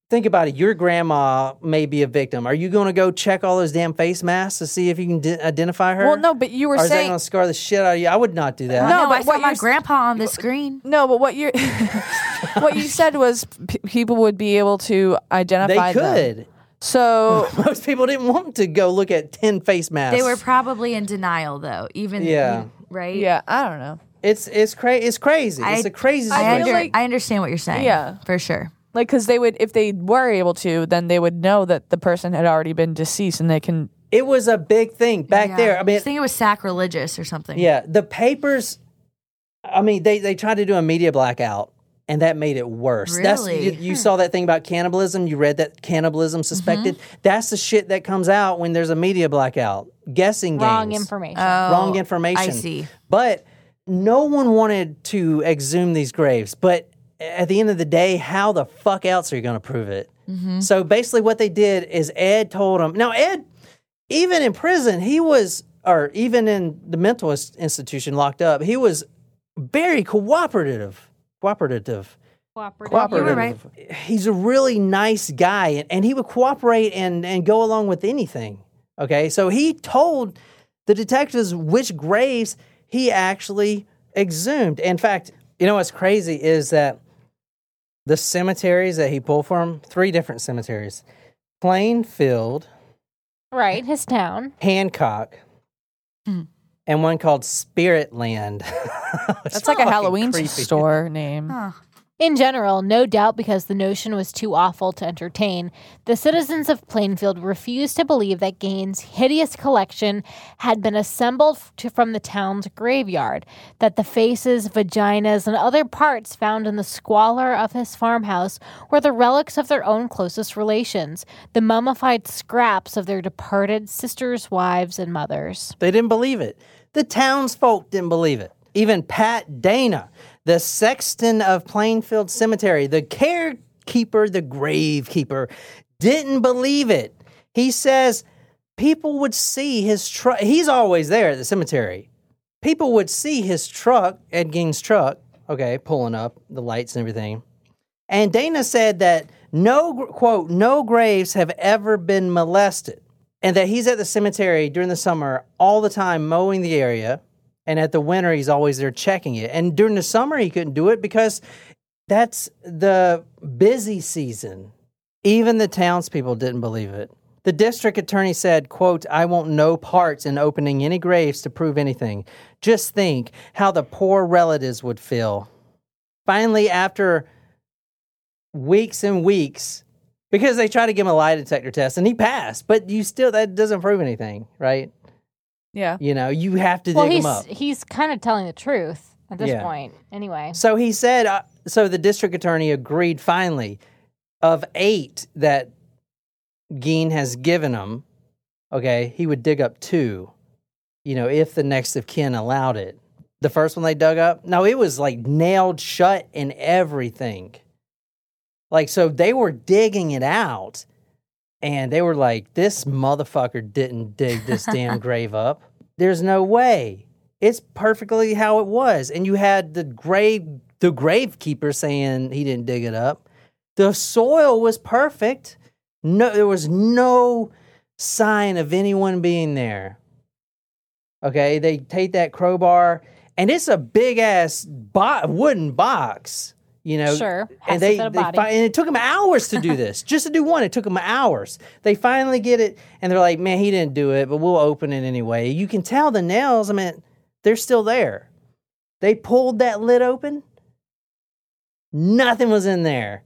think about it. Your grandma may be a victim. Are you going to go check all those damn face masks to see if you can di- identify her? Well, no, but you were or is that saying going to scar the shit out of you? I would not do that. no, No, I but saw what my grandpa on the screen. no, but what you're what you said was p- people would be able to identify they them. could. So Most people didn't want to go look at 10 face masks. They were probably in denial though, even Yeah. right? yeah, I don't know. It's it's crazy. It's crazy. it's I- a crazy I, under- like- I understand what you're saying. Yeah. for sure. Like, because they would, if they were able to, then they would know that the person had already been deceased, and they can. it was a big thing back Yeah. there. I mean, I think it was sacrilegious or something. yeah, the papers. I mean, they they tried to do a media blackout, and that made it worse. That's Really? you, you saw that thing about cannibalism. You read that cannibalism suspected. Mm-hmm. That's the shit that comes out when there's a media blackout. Guessing Wrong games. information. Oh, wrong information. I see. But no one wanted to exhume these graves. But at the end of the day, how the fuck else are you going to prove it? Mm-hmm. So basically, what they did is Ed told him. Now, Ed, even in prison, he was, or even in the mental institution locked up, he was very cooperative. Cooperative. Cooperative. You were right. He's a really nice guy, and, and he would cooperate and, and go along with anything. Okay, so he told the detectives which graves he actually exhumed. In fact, you know what's crazy is that the cemeteries that he pulled from, three different cemeteries Plainfield, Right, his town. Hancock, Hmm. And one called Spirit Land. That's like a Halloween store name. Huh. In general, no doubt because the notion was too awful to entertain, the citizens of Plainfield refused to believe that Gein's hideous collection had been assembled to, from the town's graveyard, that the faces, vaginas, and other parts found in the squalor of his farmhouse were the relics of their own closest relations, the mummified scraps of their departed sisters, wives, and mothers. They didn't believe it. The townsfolk didn't believe it. Even Pat Dana, the sexton of Plainfield Cemetery, the carekeeper, the gravekeeper, didn't believe it. He says people would see his truck. He's always there at the cemetery. People would see his truck, Ed Gein's truck, okay, pulling up the lights and everything. And Dana said that no, quote, no graves have ever been molested and that he's at the cemetery during the summer all the time mowing the area. And at the winter he's always there checking it. And during the summer he couldn't do it because that's the busy season. Even the townspeople didn't believe it. The district attorney said quote i want no parts in opening any graves to prove anything. Just think how the poor relatives would feel. Finally after weeks and weeks because they tried to give him a lie detector test and he passed but you still that doesn't prove anything right Yeah. you know you have to Well, dig he's him up he's kind of telling the truth at this Yeah. point. Anyway, so he said uh, so the district attorney agreed finally of eight that Gein has given him okay he would dig up two you know if the next of kin allowed it the first one they dug up no it was like nailed shut and everything like so they were digging it out and they were like this motherfucker didn't dig this damn grave up. There's no way. It's perfectly how it was. And you had the grave the gravekeeper saying he didn't dig it up. The soil was perfect. No there was no sign of anyone being there. Okay? They take that crowbar and it's a big ass bo- wooden box you know Sure. And they, they fi- and it took them hours to do this. Just to do one it took them hours. They finally get it and they're like man he didn't do it but we'll open it anyway. You can tell the nails i mean they're still there. They pulled that lid open. Nothing was in there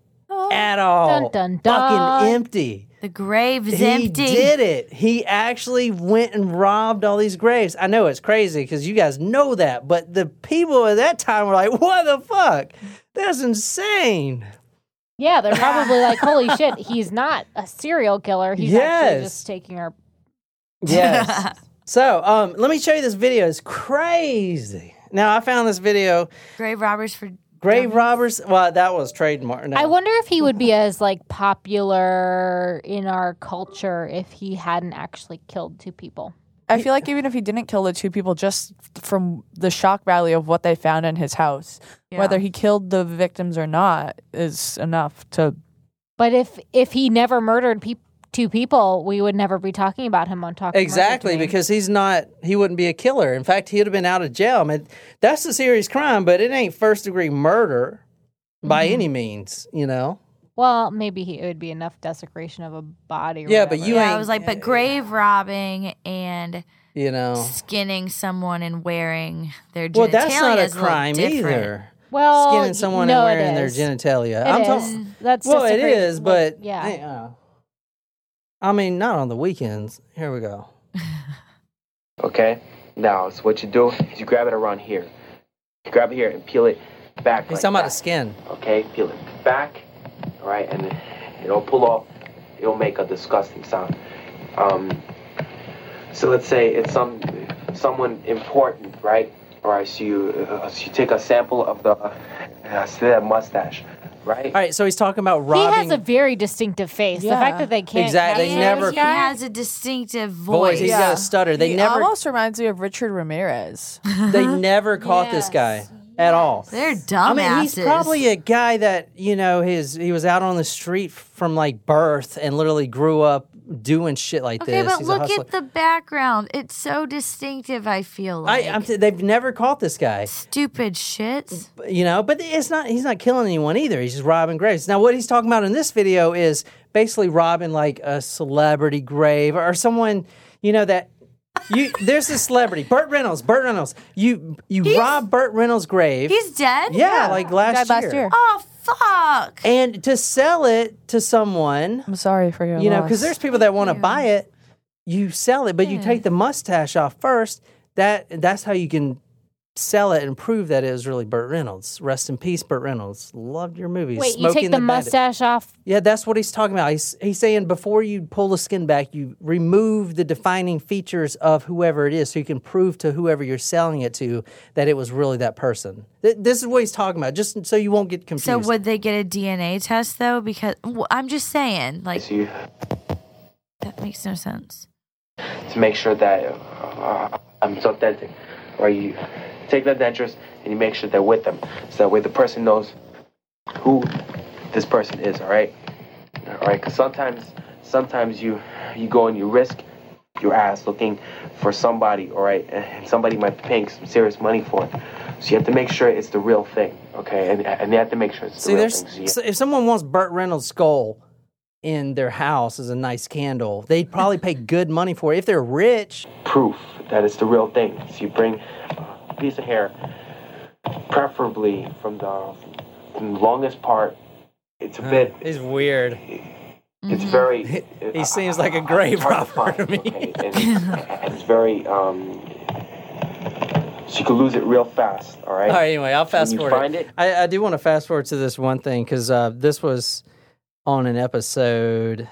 at all Dun, dun, fucking empty The grave's he empty. He did it. He actually went and robbed all these graves. I know it's crazy because you guys know that, but the people at that time were like, "What the fuck? That's insane." yeah, they're probably like, "Holy shit, he's not a serial killer. He's actually just taking our." Yes. so, um, let me show you this video. It's crazy. Now, I found this video. Grave robbers for Grave robbers. Well, that was trademark. No. I wonder if he would be as like popular in our culture if he hadn't actually killed two people. I feel like even if he didn't kill the two people, just from the shock value of what they found in his house, whether he killed the victims or not, is enough to. But if if he never murdered peop two people, we would never be talking about him on Talk Murder Exactly, because he's not, he wouldn't be a killer. In fact, he'd have been out of jail. I mean, that's a serious crime, but it ain't first degree murder. by Mm-hmm. any means, you know. Well, maybe he, it would be enough desecration of a body. Or Yeah, but you yeah, I was like, but grave robbing and You know. skinning someone and wearing their genitalia Well, that's not a crime different. either. well, Skinning someone no, and wearing their genitalia. It I'm is. talking. That's Well, it is, desecration. is, but yeah. I, uh, I mean, not on the weekends. Here we go. Okay? Now, so what you do is you grab it around here. You grab it here and peel it back. He's like talking about the skin. Okay? Peel it back. All right? And it'll pull off. It'll make a disgusting sound. Um, so let's say it's some someone important, right? All right, so you, uh, so you take a sample of the, uh, that mustache, right? All right, so he's talking about He robbing has a very distinctive face. The fact that they can't Exactly, capture they never- this He guy- has a distinctive voice. voice. He's got a stutter. They he never almost reminds me of Richard Ramirez. they never caught this guy at all. They're I dumbasses. mean, he's probably a guy that you know his he was out on the street from like birth and literally grew up doing shit like this. Okay, but He's look at the background. It's so distinctive. I feel like I, I'm t- they've never caught this guy. stupid shit. you know but it's not he's not killing anyone either he's just robbing graves now what he's talking about in this video is basically robbing like a celebrity grave or someone you know that you there's this celebrity burt reynolds burt reynolds you you rob burt reynolds grave He's dead. yeah, like last Died year. last year. Oh fuck. and to sell it to someone I'm sorry for your you know because there's people that want to buy it. You sell it but you take the mustache off first. That that's how you can sell it and prove that it was really Burt Reynolds. Rest in peace, Burt Reynolds. Loved your movies. Wait, you take and the, Bandit. mustache off? Yeah, that's what he's talking about. He's, he's saying before you pull the skin back, you remove the defining features of whoever it is so you can prove to whoever you're selling it to that it was really that person. Th- This is what he's talking about, just so you won't get confused. So would they get a DNA test though? Because I'm just saying, like you, that makes no sense. to make sure that uh, it's authentic, or you take the dentures and you make sure they're with them, so that way the person knows who this person is. All right, all right. Because sometimes, sometimes you you go and you risk your ass looking for somebody, all right, and somebody might be paying some serious money for it. So you have to make sure it's the real thing, okay? And and they have to make sure it's the See, real there's thing. So so if someone wants Burt Reynolds' skull in their house as a nice candle, they'd probably pay good money for it. If they're rich, proof that it's the real thing. So you bring piece of hair, preferably from the, from the longest part. It's a bit. It's weird. It's very. he seems like a grave hard to robber to me. okay, and, and it's very. Um, so you can lose it real fast. All right. All right, anyway, I'll fast forward. find it, I, I do want to fast forward to this one thing because uh, this was on an episode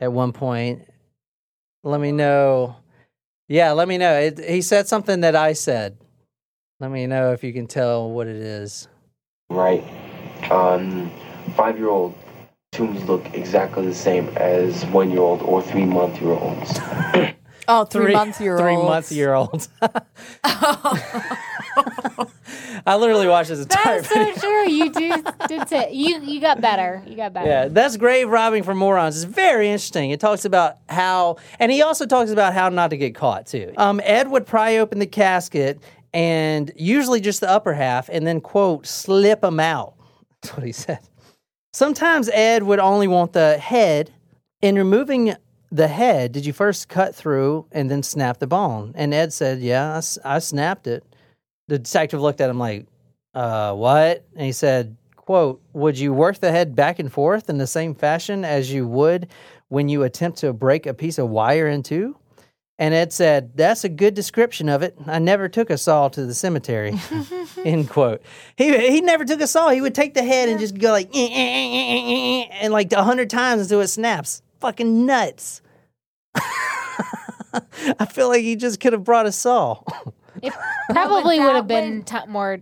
at one point. Let me know. Yeah, let me know. It, he said something that I said. Let me know if you can tell what it is. right? Um, five-year-old tombs look exactly the same as one-year-old or three-month-year-olds. Oh, three month year Three old. month year olds. I literally watched this entire That's so true. You do, did say you you got better. You got better. Yeah, that's grave robbing for morons. It's very interesting. It talks about how, and he also talks about how not to get caught too. Um, Ed would pry open the casket and usually just the upper half, and then quote slip them out. That's what he said. Sometimes Ed would only want the head. In removing the head, did you first cut through and then snap the bone? And Ed said, "Yeah, I snapped it." The detective looked at him like, uh, what? And he said, quote, would you work the head back and forth in the same fashion as you would when you attempt to break a piece of wire in two? And Ed said, that's a good description of it. I never took a saw to the cemetery, end quote. He, he never took a saw. He would take the head and just go like, "Eh, eh, eh, eh, eh, eh," and like a hundred times until it snaps. Fucking nuts. I feel like he just could have brought a saw. It probably would have been ti more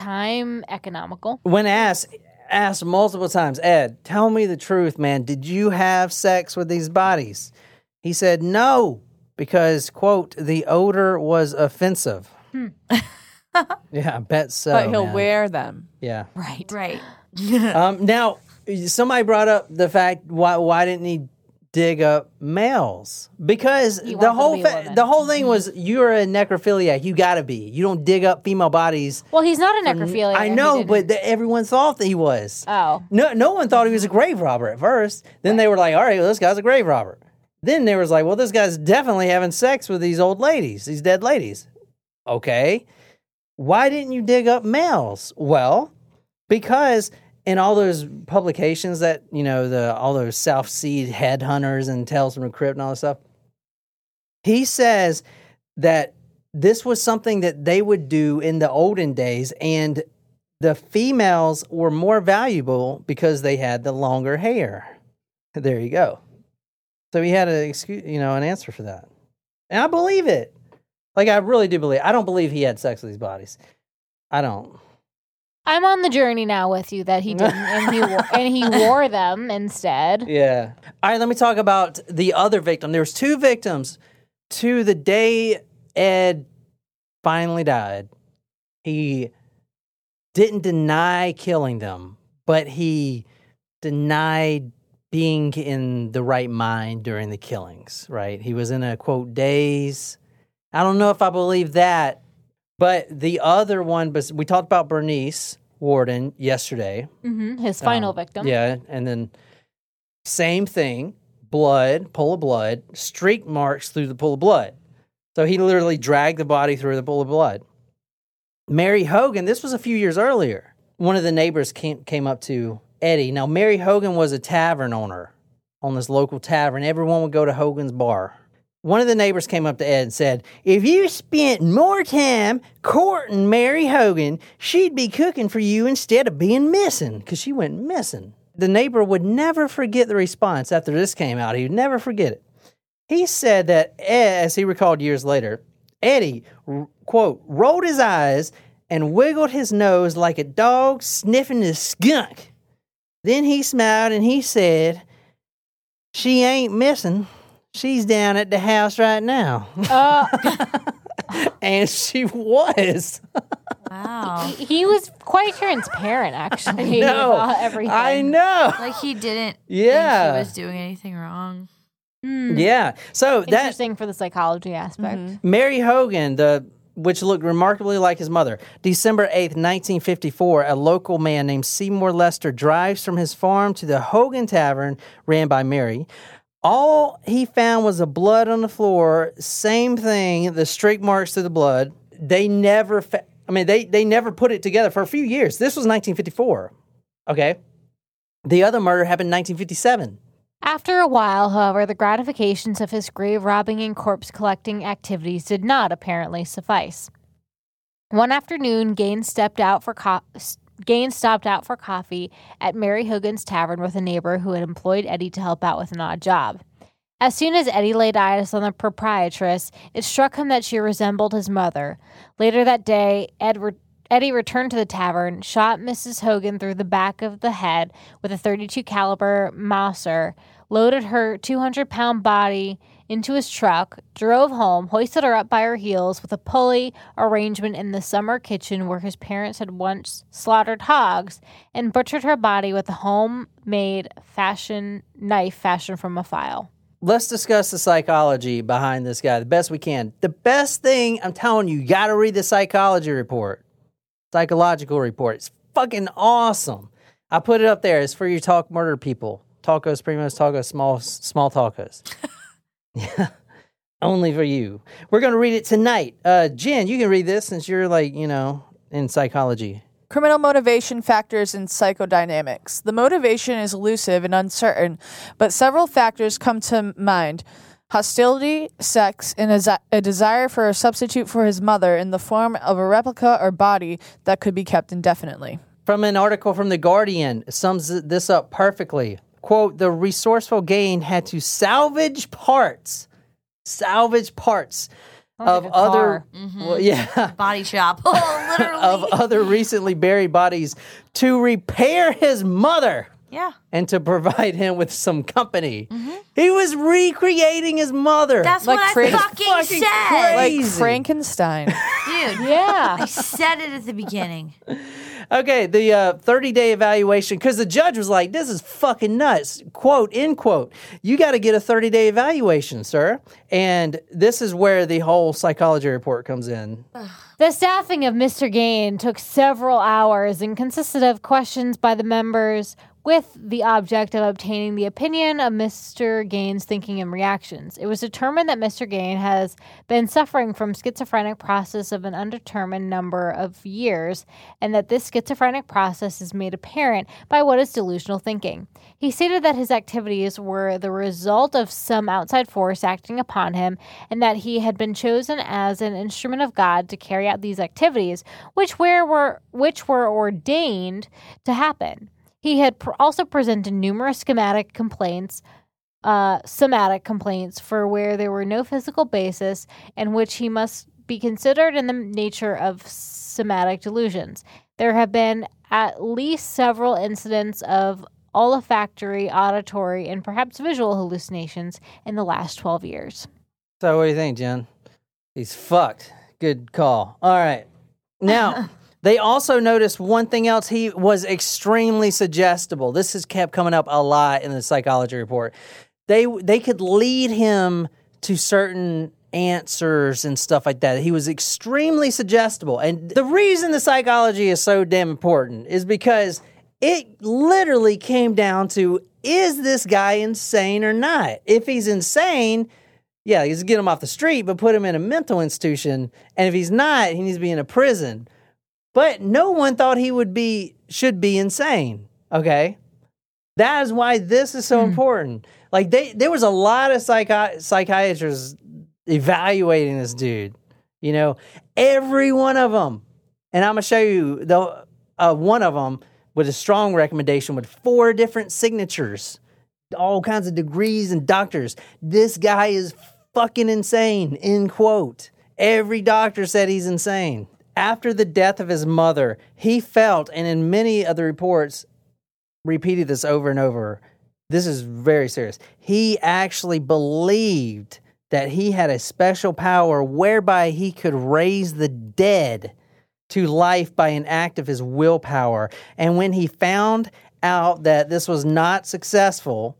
time economical. when asked asked multiple times, Ed, tell me the truth, man. Did you have sex with these bodies? He said no, because quote the odor was offensive. yeah, I bet so. but he'll man. wear them. Yeah. Right. Right. um, now, somebody brought up the fact why why didn't he dig up males because He the to whole be a fa- woman. the whole thing was mm-hmm. you're a necrophiliac. You got to be. You don't dig up female bodies. Well, he's not a necrophiliac. I He know, didn't- but th- everyone thought that he was. Oh. No, no one thought he was a grave robber at first. Then they were like, "All right, well, this guy's a grave robber." Then there was like, "Well, this guy's definitely having sex with these old ladies, these dead ladies." Okay, why didn't you dig up males? Well, because in all those publications that you know the all those South Sea headhunters and Tales from the Crypt and all this stuff, he says that this was something that they would do in the olden days, and the females were more valuable because they had the longer hair. There you go. So he had an excuse, you know, an answer for that, and I believe it. Like I really do believe. I don't believe he had sex with these bodies. I don't. I'm on the journey now with you that he didn't, and he wore, and he wore them instead. Yeah. All right, let me talk about the other victim. There was two victims to the day Ed finally died. He didn't deny killing them, but he denied being in the right mind during the killings, right? He was in a quote daze. I don't know if I believe that, but the other one, but we talked about Bernice Worden yesterday. hmm His final Um, victim. Yeah, and then same thing, blood, pool of blood, streak marks through the pool of blood. So he literally dragged the body through the pool of blood. Mary Hogan, this was a few years earlier. One of the neighbors came came up to Eddie. Now Mary Hogan was a tavern owner on this local tavern. Everyone would go to Hogan's bar. One of the neighbors came up to Ed and said, If you spent more time courting Mary Hogan, she'd be cooking for you instead of being missing, because she went missing. The neighbor would never forget the response after this came out. He would never forget it. He said that, as he recalled years later, Eddie, quote, rolled his eyes and wiggled his nose like a dog sniffing his skunk. Then he smiled and he said, She ain't missing. She's down at the house right now. Uh, and she was. Wow. he, he was quite transparent, actually. I know. about everything. I know. Like he didn't Yeah. think he was doing anything wrong. Hmm. Yeah. So that's Interesting for the psychology aspect. Mary Hogan, the which looked remarkably like his mother. December 8th, 1954, a local man named Seymour Lester drives from his farm to the Hogan Tavern ran by Mary. All he found was the blood on the floor. Same thing, the streak marks to the blood. They never, fa- I mean, they, they never put it together for a few years. This was 1954. Okay. The other murder happened in 1957. After a while, however, the gratifications of his grave robbing and corpse collecting activities did not apparently suffice. One afternoon, Gein stepped out for co- Gein stopped out for coffee at Mary Hogan's tavern with a neighbor who had employed Eddie to help out with an odd job. As soon as Eddie laid eyes on the proprietress, it struck him that she resembled his mother. Later that day, Eddie returned to the tavern, shot Mrs. Hogan through the back of the head with a 32 caliber Mauser, loaded her 200 pound body into his truck, drove home, hoisted her up by her heels with a pulley arrangement in the summer kitchen where his parents had once slaughtered hogs, and butchered her body with a homemade fashion knife fashioned from a file. let's discuss the psychology behind this guy the best we can. The best thing I'm telling you, you got to read the psychology report, psychological report. It's fucking awesome. I put it up there. It's for you talk murder people, tacos, primos, tacos, small small tacos. yeah, only for you. We're gonna read it tonight. Uh, Jen, you can read this since you're like you know in psychology. Criminal motivation factors and psychodynamics. The motivation is elusive and uncertain, but several factors come to mind. Hostility, sex, and a, a desire for a substitute for his mother in the form of a replica or body that could be kept indefinitely. From an article from The Guardian, sums this up perfectly. Quote, the resourceful Gein had to salvage parts, salvage parts of other, car. well, yeah, Body shop. Oh, of other recently buried bodies to repair his mother yeah. and to provide him with some company. He was recreating his mother. That's Like what I fucking, fucking said. crazy. Like Frankenstein. Dude, dude. Yeah. I said it at the beginning. Okay, the uh, 30 day evaluation, because the judge was like, this is fucking nuts. Quote, end quote. You got to get a 30 day evaluation, sir. And this is where the whole psychology report comes in. The staffing of Mr. Gein took several hours and consisted of questions by the members with the object of obtaining the opinion of Mr. Gein's thinking and reactions. It was determined that Mr. Gein has been suffering from schizophrenic process of an undetermined number of years and that this schizophrenic process is made apparent by what is delusional thinking. He stated that his activities were the result of some outside force acting upon him and that he had been chosen as an instrument of God to carry out these activities which were, were which were ordained to happen. He had pr- also presented numerous schematic complaints, uh, somatic complaints for where there were no physical basis and which he must be considered in the nature of somatic delusions. There have been at least several incidents of olfactory, auditory, and perhaps visual hallucinations in the last 12 years. So, what do you think, Jen? He's fucked. Good call. All right. Now, they also noticed one thing else. He was extremely suggestible. This has kept coming up a lot in the psychology report. They they could lead him to certain answers and stuff like that. He was extremely suggestible. And the reason the psychology is so damn important is because it literally came down to is this guy insane or not? If he's insane, yeah, just get him off the street, but put him in a mental institution. And if he's not, he needs to be in a prison. But no one thought he would be should be insane. Okay. That is why this is so important. Like they there was a lot of psychi- psychiatrists evaluating this dude. You know, every one of them. And I'm gonna show you the uh, one of them with a strong recommendation with four different signatures, all kinds of degrees and doctors. This guy is fucking insane. End quote. Every doctor said he's insane. After the death of his mother, he felt, and in many other reports, repeated this over and over. This is very serious. He actually believed that he had a special power whereby he could raise the dead to life by an act of his willpower. And when he found out that this was not successful,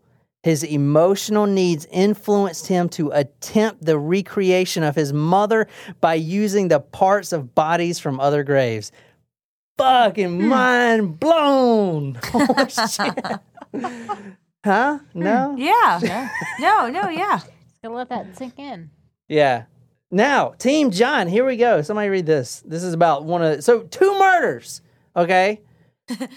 his emotional needs influenced him to attempt the recreation of his mother by using the parts of bodies from other graves. Fucking hmm. mind blown. Holy shit. Huh? Hmm. No? Yeah. No, no, yeah. Just gonna let that sink in. Yeah. Now, Team John, here we go. Somebody read this. This is about one of so two murders. Okay.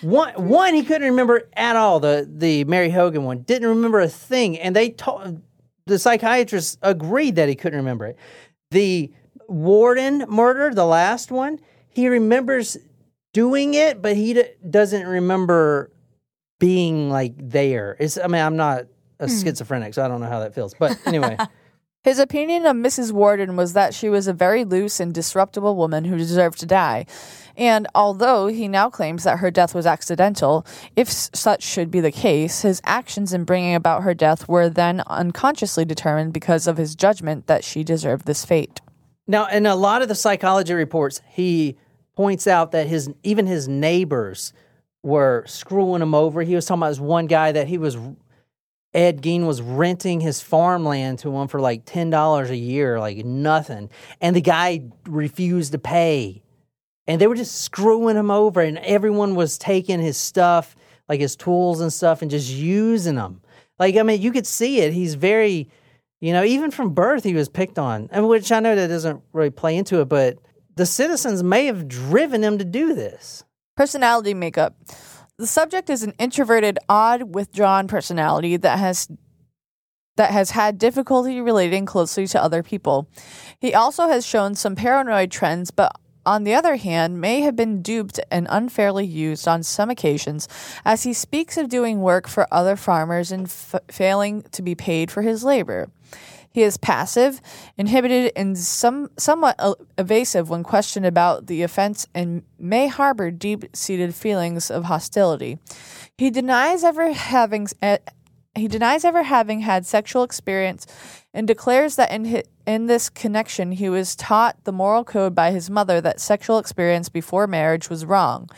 One one he couldn't remember at all. The the Mary Hogan one didn't remember a thing, and they told the psychiatrist agreed that he couldn't remember it. The Worden murder, the last one, he remembers doing it, but he d- doesn't remember being like there. It's I mean I'm not a hmm. schizophrenic, so I don't know how that feels. But anyway. His opinion of Mrs. Worden was that she was a very loose and disruptible woman who deserved to die. And although he now claims that her death was accidental, if such should be the case, his actions in bringing about her death were then unconsciously determined because of his judgment that she deserved this fate. Now, in a lot of the psychology reports, he points out that his even his neighbors were screwing him over. He was talking about this one guy that he was Ed Gein was renting his farmland to him for like ten dollars a year, like nothing, and the guy refused to pay, and they were just screwing him over, and everyone was taking his stuff, like his tools and stuff, and just using them. Like I mean, you could see it. He's very, you know, even from birth he was picked on, and which I know that doesn't really play into it, but the citizens may have driven him to do this. Personality makeup. The subject is an introverted, odd, withdrawn personality that has that has had difficulty relating closely to other people. He also has shown some paranoid trends, but on the other hand, may have been duped and unfairly used on some occasions, as he speaks of doing work for other farmers and f- failing to be paid for his labor. He is passive, inhibited, and some, somewhat evasive when questioned about the offense and may harbor deep seated feelings of hostility. He denies ever having. He denies ever having had sexual experience and declares that in his, In this connection, he was taught the moral code by his mother that sexual experience before marriage was wrong.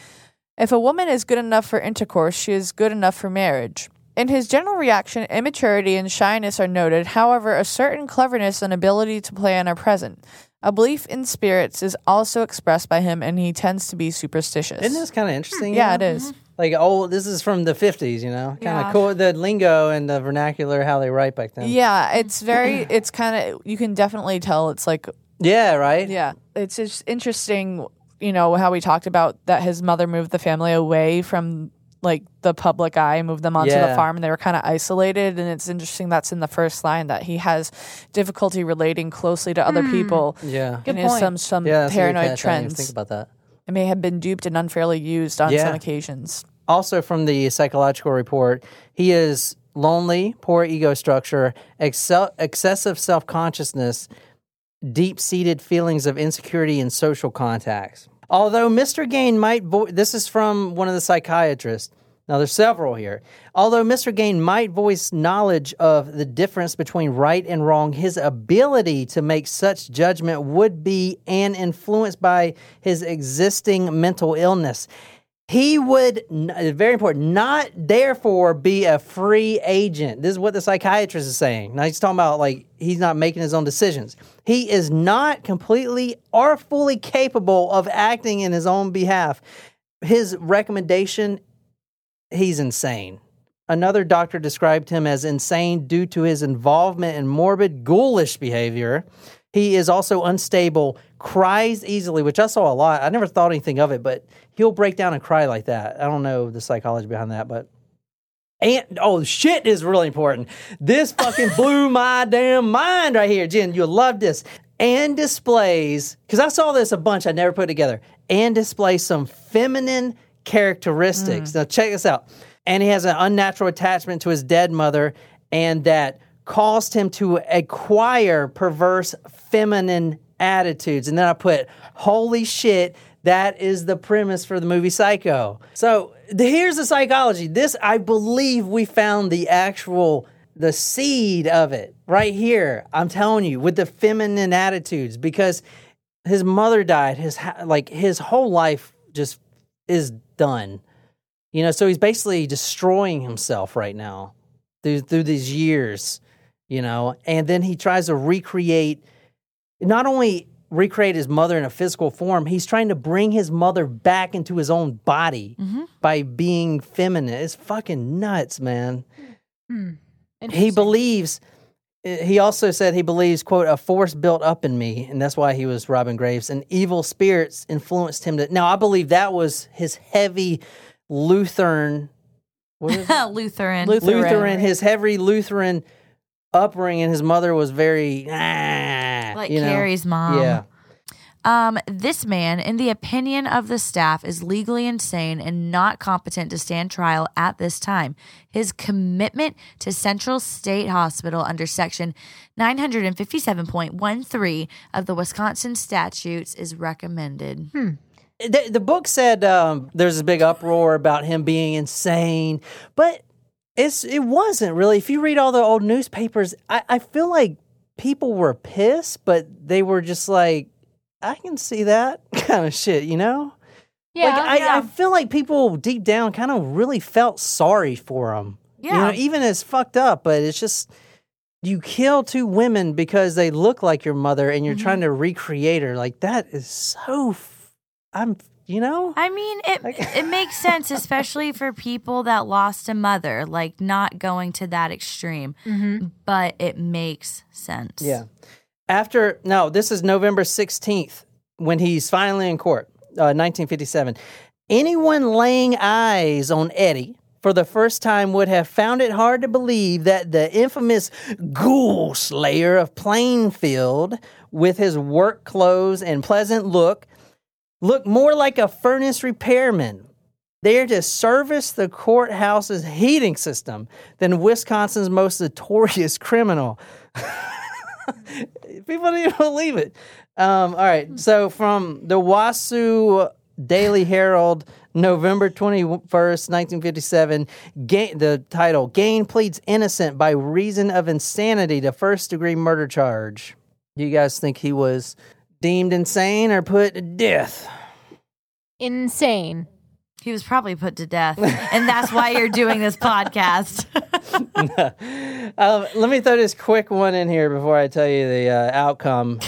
If a woman is good enough for intercourse, she is good enough for marriage. In his general reaction, immaturity and shyness are noted. However, a certain cleverness and ability to plan are present. A belief in spirits is also expressed by him, and he tends to be superstitious. Isn't this kind of interesting? Yeah, you it know? is. Mm-hmm. Like, oh, this is from the 50s, you know? Kind of Yeah. cool. The lingo and the vernacular, how they write back then. Yeah, it's mm-hmm. very. It's kind of. You can definitely tell. It's like. Yeah, right? Yeah, it's just interesting. You know how we talked about that his mother moved the family away from like the public eye, moved them onto Yeah. the farm, and they were kind of isolated. And it's interesting that's in the first line that he has difficulty relating closely to other Hmm. people. Yeah. and has some some Yeah, that's a good paranoid catch. I trends. think about that. It may have been duped and unfairly used on Yeah. some occasions. Also, from the psychological report, he is lonely, poor ego structure, excel- excessive self consciousness, deep seated feelings of insecurity in social contacts. Although Mr. Gein might, vo- this is from one of the psychiatrists. Now, there's several here. Although Mr. Gein might voice knowledge of the difference between right and wrong, his ability to make such judgment would be and influenced by his existing mental illness. He would, uh, very important, not therefore be a free agent. This is what the psychiatrist is saying. Now he's talking about like he's not making his own decisions. He is not completely or fully capable of acting in his own behalf. His recommendation, he's insane. Another doctor described him as insane due to his involvement in morbid, ghoulish behavior. He is also unstable, cries easily, which I saw a lot. I never thought anything of it, but he'll break down and cry like that. I don't know the psychology behind that, but and oh shit is really important. This fucking blew my damn mind right here. Jen, you'll love this. And displays, because I saw this a bunch, I never put it together, and displays some feminine characteristics. Mm. Now check this out. And he has an unnatural attachment to his dead mother, and that caused him to acquire perverse feminine attitudes. And then I put, holy shit, that is the premise for the movie Psycho. So here's the psychology. This, I believe, we found the actual the seed of it right here. I'm telling you, with the feminine attitudes, because his mother died. His like his whole life just is done. You know, so he's basically destroying himself right now through through these years. You know, and then he tries to recreate, not only recreate his mother in a physical form, he's trying to bring his mother back into his own body mm-hmm. by being feminine. It's fucking nuts, man. Hmm. He believes. Eh, he also said he believes, "quote a force built up in me," and that's why he was Robin Graves. And evil spirits influenced him to. Now, I believe that was his heavy Lutheran. What is it? Lutheran. Lutheran. His heavy Lutheran upbringing. His mother was very ah, Like you know? Carrie's mom. Yeah. Um, this man, in the opinion of the staff, is legally insane and not competent to stand trial at this time. His commitment to Central State Hospital under Section 957.13 of the Wisconsin statutes is recommended. the, the book said um, there's a big uproar about him being insane, but it's it wasn't really. If you read all the old newspapers, I, I feel like people were pissed, but they were just like, I can see that kind of shit, you know? Yeah, like, I, yeah. I feel like people deep down kind of really felt sorry for him. You know, Yeah. even as fucked up, but it's just you kill two women because they look like your mother and you're mm-hmm. trying to recreate her. Like that is so f- I'm you know? I mean, it it makes sense, especially for people that lost a mother, like not going to that extreme. But it makes sense. Yeah. After no, this is November 16th when he's finally in court, uh, 1957. Anyone laying eyes on Eddie for the first time would have found it hard to believe that the infamous ghoul slayer of Plainfield, with his work clothes and pleasant look, looked more like a furnace repairman there to service the courthouse's heating system than Wisconsin's most notorious criminal. People didn't even believe it. Um, all right. So from the Wausau Daily Herald, November 21st, 1957, Gein, the title Gein pleads innocent by reason of insanity to first degree murder charge. Do you guys think he was deemed insane or put to death? Insane. He was probably put to death, and that's why you're doing this podcast. Um, let me throw this quick one in here before I tell you the uh, outcome.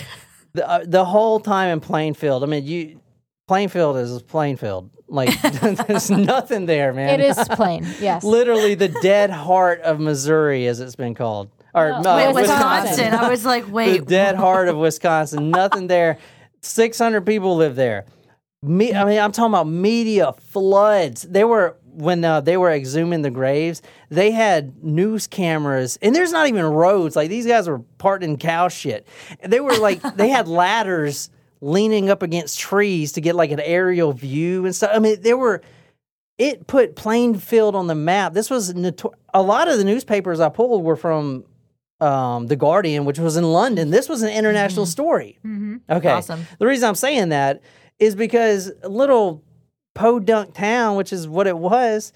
the, uh, the whole time in Plainfield, I mean, you Plainfield is Plainfield. Like, there's nothing there, man. It is plain. Yes. Literally the dead heart of Missouri, as it's been called. Or No, Wait, Wisconsin. Wisconsin. I was like, wait, the dead heart of Wisconsin. Nothing there. 600 people live there. Me, I mean, I'm talking about media floods. They were when uh, they were exhuming the graves. They had news cameras, and there's not even roads. Like these guys were parked in cow shit. They were like they had ladders leaning up against trees to get like an aerial view and stuff. I mean, there were. It put Plainfield on the map. This was a lot of the newspapers I pulled were from um, the Guardian, which was in London. This was an international story. Okay. Awesome. The reason I'm saying that is because little podunk town, which is what it was,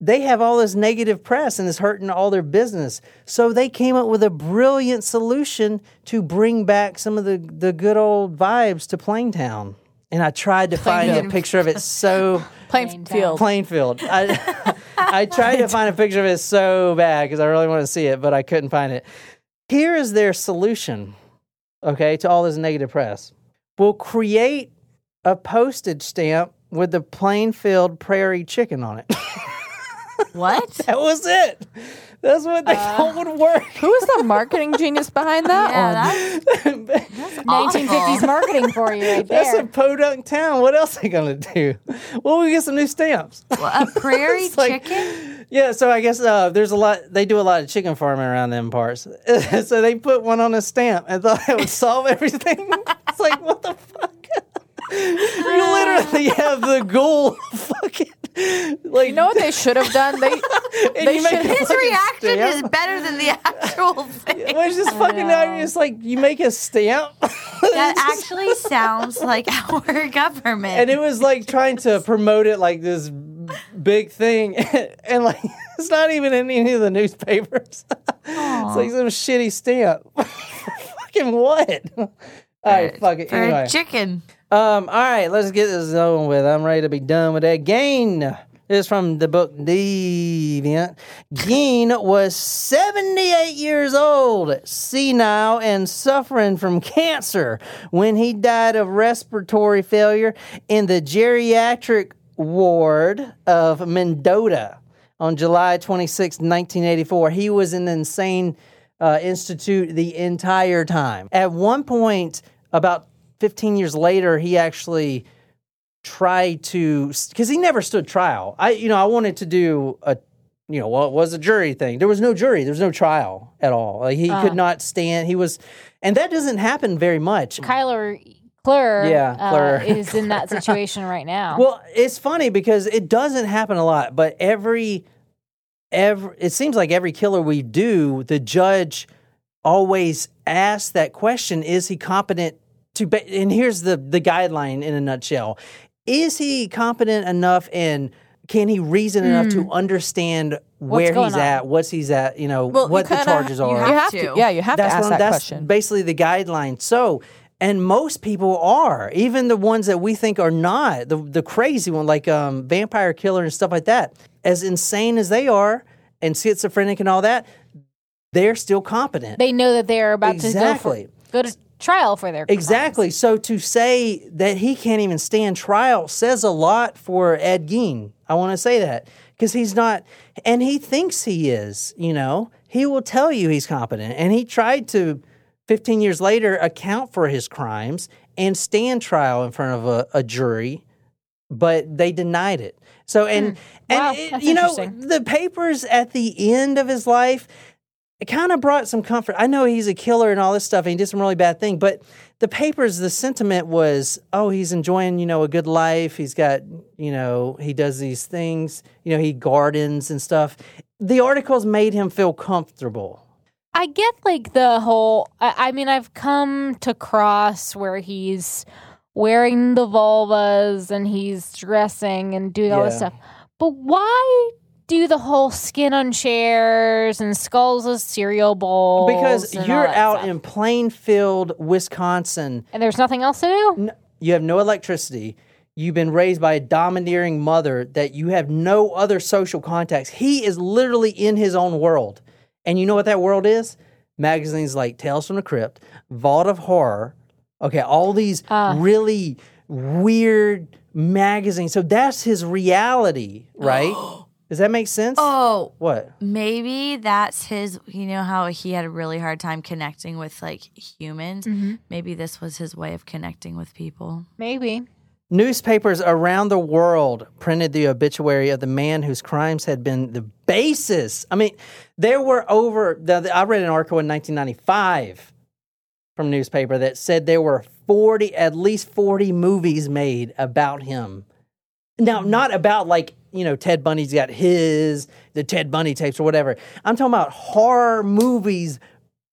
they have all this negative press and it's hurting all their business. So they came up with a brilliant solution to bring back some of the, the good old vibes to Plaintown. And I tried to find a picture of it so Plainfield. Plainfield. I I tried to find a picture of it so bad because I really want to see it, but I couldn't find it. Here is their solution, okay, to all this negative press. We'll create a postage stamp with the Plainfield Prairie Chicken on it. what? that was it. That's what they thought would work. Who is the marketing genius behind that Yeah, one? that's, that's awful. 1950s marketing for you right That's there. a podunk town. What else are they gonna do? Well, we get some new stamps. a prairie like- chicken. Yeah, so I guess uh, there's a lot. They do a lot of chicken farming around them parts. so they put one on a stamp and thought it would solve everything. it's like what the fuck? You literally have the goal. Fucking like You know what they should have done? They they make should- a His fucking reaction is better than the actual thing. Well, it's just fucking obvious. Like you make a stamp. That actually sounds like our government. and it was like trying to promote it like this big thing and like it's not even in any of the newspapers it's like some shitty stamp fucking what all right fuck it for anyway a chicken. Um all right let's get this over with i'm ready to be done with that Gein is from the book Deviant. Gein was 78 years old, senile, and suffering from cancer when he died of respiratory failure in the geriatric ward of Mendota on July 26, 1984. He was in the insane uh, institute the entire time. At one point, about 15 years later, he actually tried to because he never stood trial. I you know I wanted to do a you know what was a jury thing. There was no jury. There was no trial at all. Like he could not stand. He was, and that doesn't happen very much. Kyler Clur Yeah, uh, is in that situation right now. Well, it's funny because it doesn't happen a lot, but every every it seems like every killer we do, the judge always asks that question: Is he competent to? Ba-? And here's the the guideline in a nutshell: Is he competent enough and can he reason enough to understand where he's on? at, what's he's at, you know, Well, you what the kinda- charges you are? You have to. to. Yeah, you have to that's ask what that that's question. basically the guideline. So, and most people are, even the ones that we think are not, the the crazy one, like um, vampire killer and stuff like that. As insane as they are, and schizophrenic and all that, they're still competent. they know that they're about Exactly. to go, for, go to trial for their crimes. Exactly. So to say that he can't even stand trial says a lot for Ed Gein. I want to say that because he's not, and he thinks he is. You know, he will tell you he's competent, and he tried to, 15 years later, account for his crimes and stand trial in front of a, a jury, but they denied it. So and hmm. and Wow, it- you know the papers at the end of his life it kind of brought some comfort. I know he's a killer and all this stuff, and he did some really bad thing, but the papers, the sentiment was, oh, he's enjoying, you know, a good life. He's got, you know, he does these things, you know, he gardens and stuff. The articles made him feel comfortable. I get like the whole. I, I mean, I've come to cross where he's wearing the vulvas and he's dressing and doing all this stuff. But why do the whole skin on chairs and skulls as cereal bowls? Because you're out stuff? in Plainfield, Wisconsin. and there's nothing else to do. N- You have no electricity. You've been raised by a domineering mother that you have no other social contacts. He is literally in his own world. And you know what that world is? Magazines like Tales from the Crypt, Vault of Horror. Okay, all these Ah. really weird magazines. So that's his reality, right? Does that make sense? Oh, What? maybe that's his. You know how he had a really hard time connecting with like humans. Mm-hmm. Maybe this was his way of connecting with people. Maybe. Newspapers around the world printed the obituary of the man whose crimes had been the basis. I mean, there were over, the, the- I read an article in 1995 from newspaper that said there were 40, at least 40 movies made about him. Now, not about like, you know, Ted Bundy's got his, the Ted Bundy tapes or whatever. I'm talking about horror movies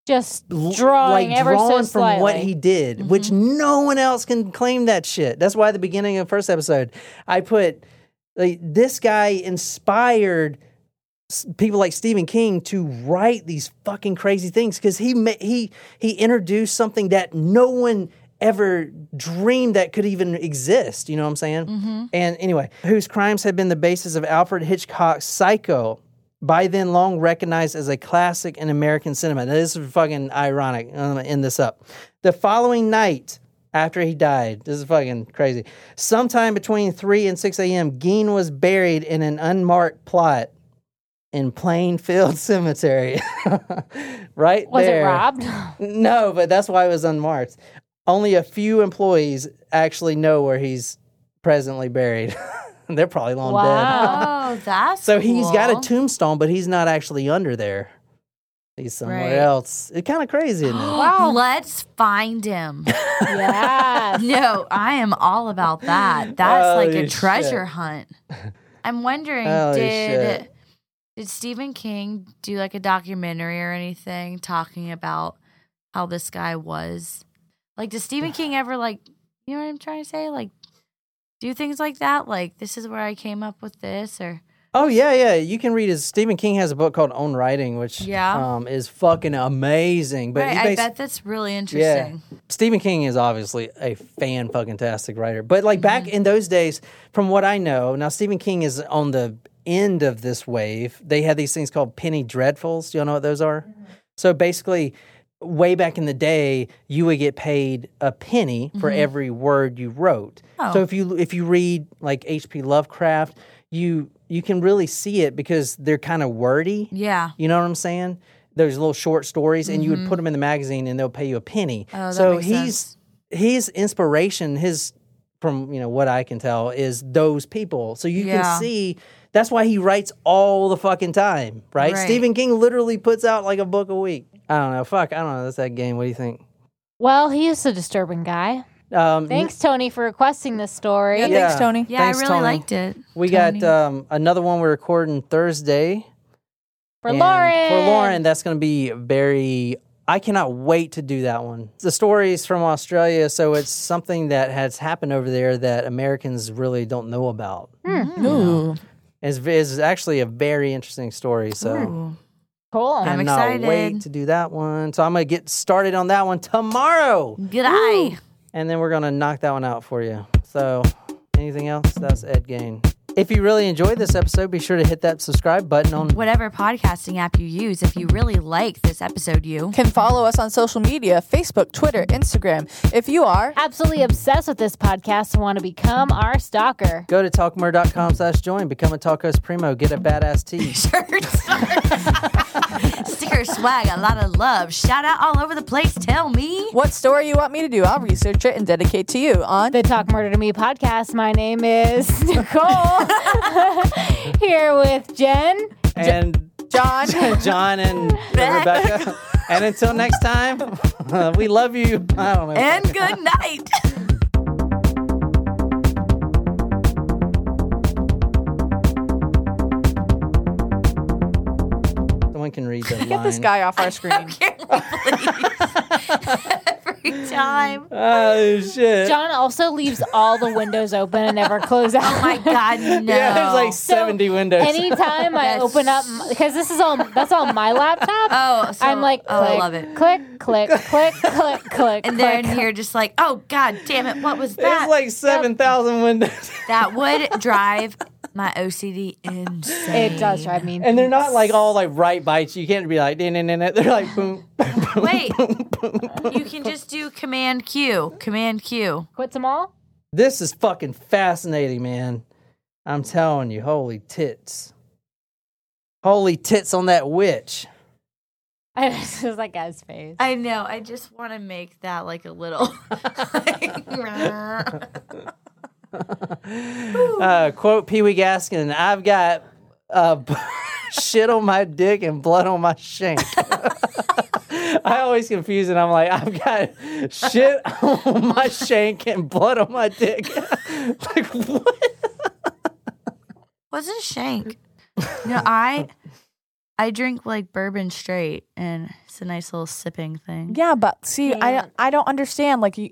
Just drawing like ever so drawn from what he did, mm-hmm. which no one else can claim that shit. That's why at the beginning of the first episode, I put like this guy inspired people like Stephen King to write these fucking crazy things because he he he introduced something that no one ever dreamed that could even exist. You know what I'm saying? Mm-hmm. And anyway, whose crimes had been the basis of Alfred Hitchcock's Psycho, by then long recognized as a classic in American cinema. Now, this is fucking ironic. I'm gonna end this up. The following night after he died, this is fucking crazy. Sometime between 3 and 6 a.m., Gein was buried in an unmarked plot in Plainfield Cemetery. right Was there. it robbed? No, but that's why it was unmarked. Only a few employees actually know where he's presently buried. They're probably long dead. Wow. Oh, that's So he's got a tombstone, but he's not actually under there. He's somewhere Right. else. It's kind of crazy, isn't it? Wow. Let's find him. yeah. no, I am all about that. That's like a treasure shit. hunt. I'm wondering, Holy did shit. did Stephen King do like a documentary or anything talking about how this guy was? Like, does Stephen King ever like, you know what I'm trying to say? Like, do things like that? Like, this is where I came up with this, or Oh yeah, yeah. You can read his. Stephen King has a book called On Writing, which Yeah. um, is fucking amazing. But right? I bet that's really interesting. Yeah. Stephen King is obviously a fan fucking tastic writer. But like back Mm-hmm. in those days, from what I know, now Stephen King is on the end of this wave. They had these things called penny dreadfuls. Do you all know what those are? So basically, way back in the day, you would get paid a penny for every word you wrote. Mm-hmm. Oh. So if you if you read like H.P. Lovecraft, you you can really see it because they're kind of wordy. Yeah. You know what I'm saying? There's little short stories, and you would put them in the magazine, and they'll pay you a penny. Mm-hmm. Oh, that so makes he's his inspiration, his from you know what I can tell is those people. So you Yeah. can see that's why he writes all the fucking time, right? Right. Stephen King literally puts out like a book a week. I don't know. Fuck, I don't know. That's that game. What do you think? Well, he is a disturbing guy. Um, Thanks, Tony, for requesting this story. Yeah, Yeah. thanks, Tony. Yeah, Thanks, I really Tony. liked it. We Tony. got um, another one we're recording Thursday. For And Lauren. For Lauren, that's going to be very. I cannot wait to do that one. The story is from Australia, so it's something that has happened over there that Americans really don't know about. Ooh. It's, it's actually a very interesting story. So Ooh. Cool. I'm cannot excited. wait to do that one. So I'm going to get started on that one tomorrow, Good eye. and then we're going to knock that one out for you. So anything else? That's Ed Gein. If you really enjoyed this episode, be sure to hit that subscribe button on Whatever podcasting app you use, if you really like this episode, you Can follow us on social media Facebook, Twitter, Instagram. If you are, Absolutely obsessed with this podcast and want to become our stalker. Go to talkmur.com slash join. Become a Talkos Primo. Get a badass t shirt. sticker swag, a lot of love, shout out all over the place. Tell me. what story you want me to do, I'll research it and dedicate to you on The Talk Murder to Me podcast. My name is Nicole. Here with Jen. and John. John and Rebecca. And until next time, we love you. I don't know. And good night. Someone can read that Get this guy off our screen. Can we please? every time. Oh shit. John also leaves all the windows open and never close out. Oh my god, no. Yeah, there's like So, 70 windows. Anytime I open up, because this is all that's all my laptop. Oh, so, I'm like, oh, I love it. click, click, click, click, click, And they're in click. here just like, oh god damn it, what was that? There's like 7,000 windows. that would drive my OCD insane. It does drive me. And they're not like all like right bites. You can't be like, "Din, din, din, din." they're like, boom. boom Wait, you can just do Command Q. Command Q. Quit them all. This is fucking fascinating, man. I'm telling you, holy tits. Holy tits on that witch. I this is that guy's face. I know. I just want to make that like a little. Uh, quote Pee Wee Gaskin I've got uh, shit on my dick and blood on my shank. I always confuse it. I'm like, I've got shit on my shank and blood on my dick. like, what? What's a shank? No, I I drink like bourbon straight, and it's a nice little sipping thing. Yeah, but see, I I don't understand. Like, you,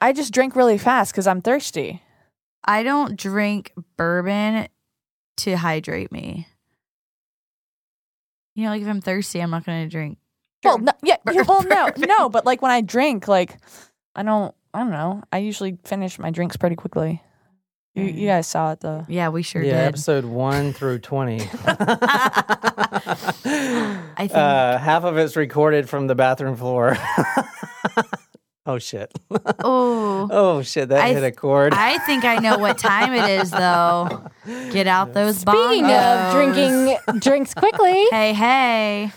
I just drink really fast because I'm thirsty. I don't drink bourbon to hydrate me. You know, like if I'm thirsty, I'm not gonna drink. Well, no, yeah, yeah, well, no, no, but like when I drink, like I don't, I don't know. I usually finish my drinks pretty quickly. You, you guys saw it though. Yeah, we sure yeah, did. episode one through 20. I think Uh, half of it's recorded from the bathroom floor. Oh, shit. Oh. oh, shit. That I hit a th- chord. I think I know what time it is, though. Get out those Speaking bongos. of drinking drinks quickly, Hey, hey.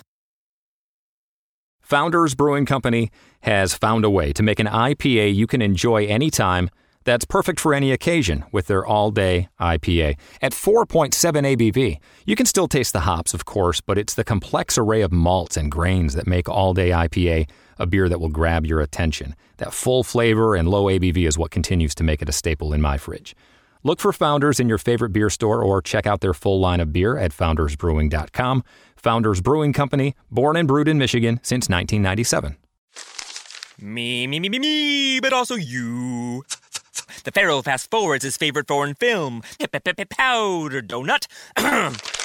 Founders Brewing Company has found a way to make an IPA you can enjoy anytime that's perfect for any occasion with their all day IPA. At 4.7 ABV, you can still taste the hops, of course, but it's the complex array of malts and grains that make all day IPA a beer that will grab your attention. That full flavor and low ABV is what continues to make it a staple in my fridge. Look for Founders in your favorite beer store or check out their full line of beer at foundersbrewing.com. Founders Brewing Company, born and brewed in Michigan since 1997. Me, me, me, me, me, but also you. The Pharaoh fast forwards his favorite foreign film, Powder Donut.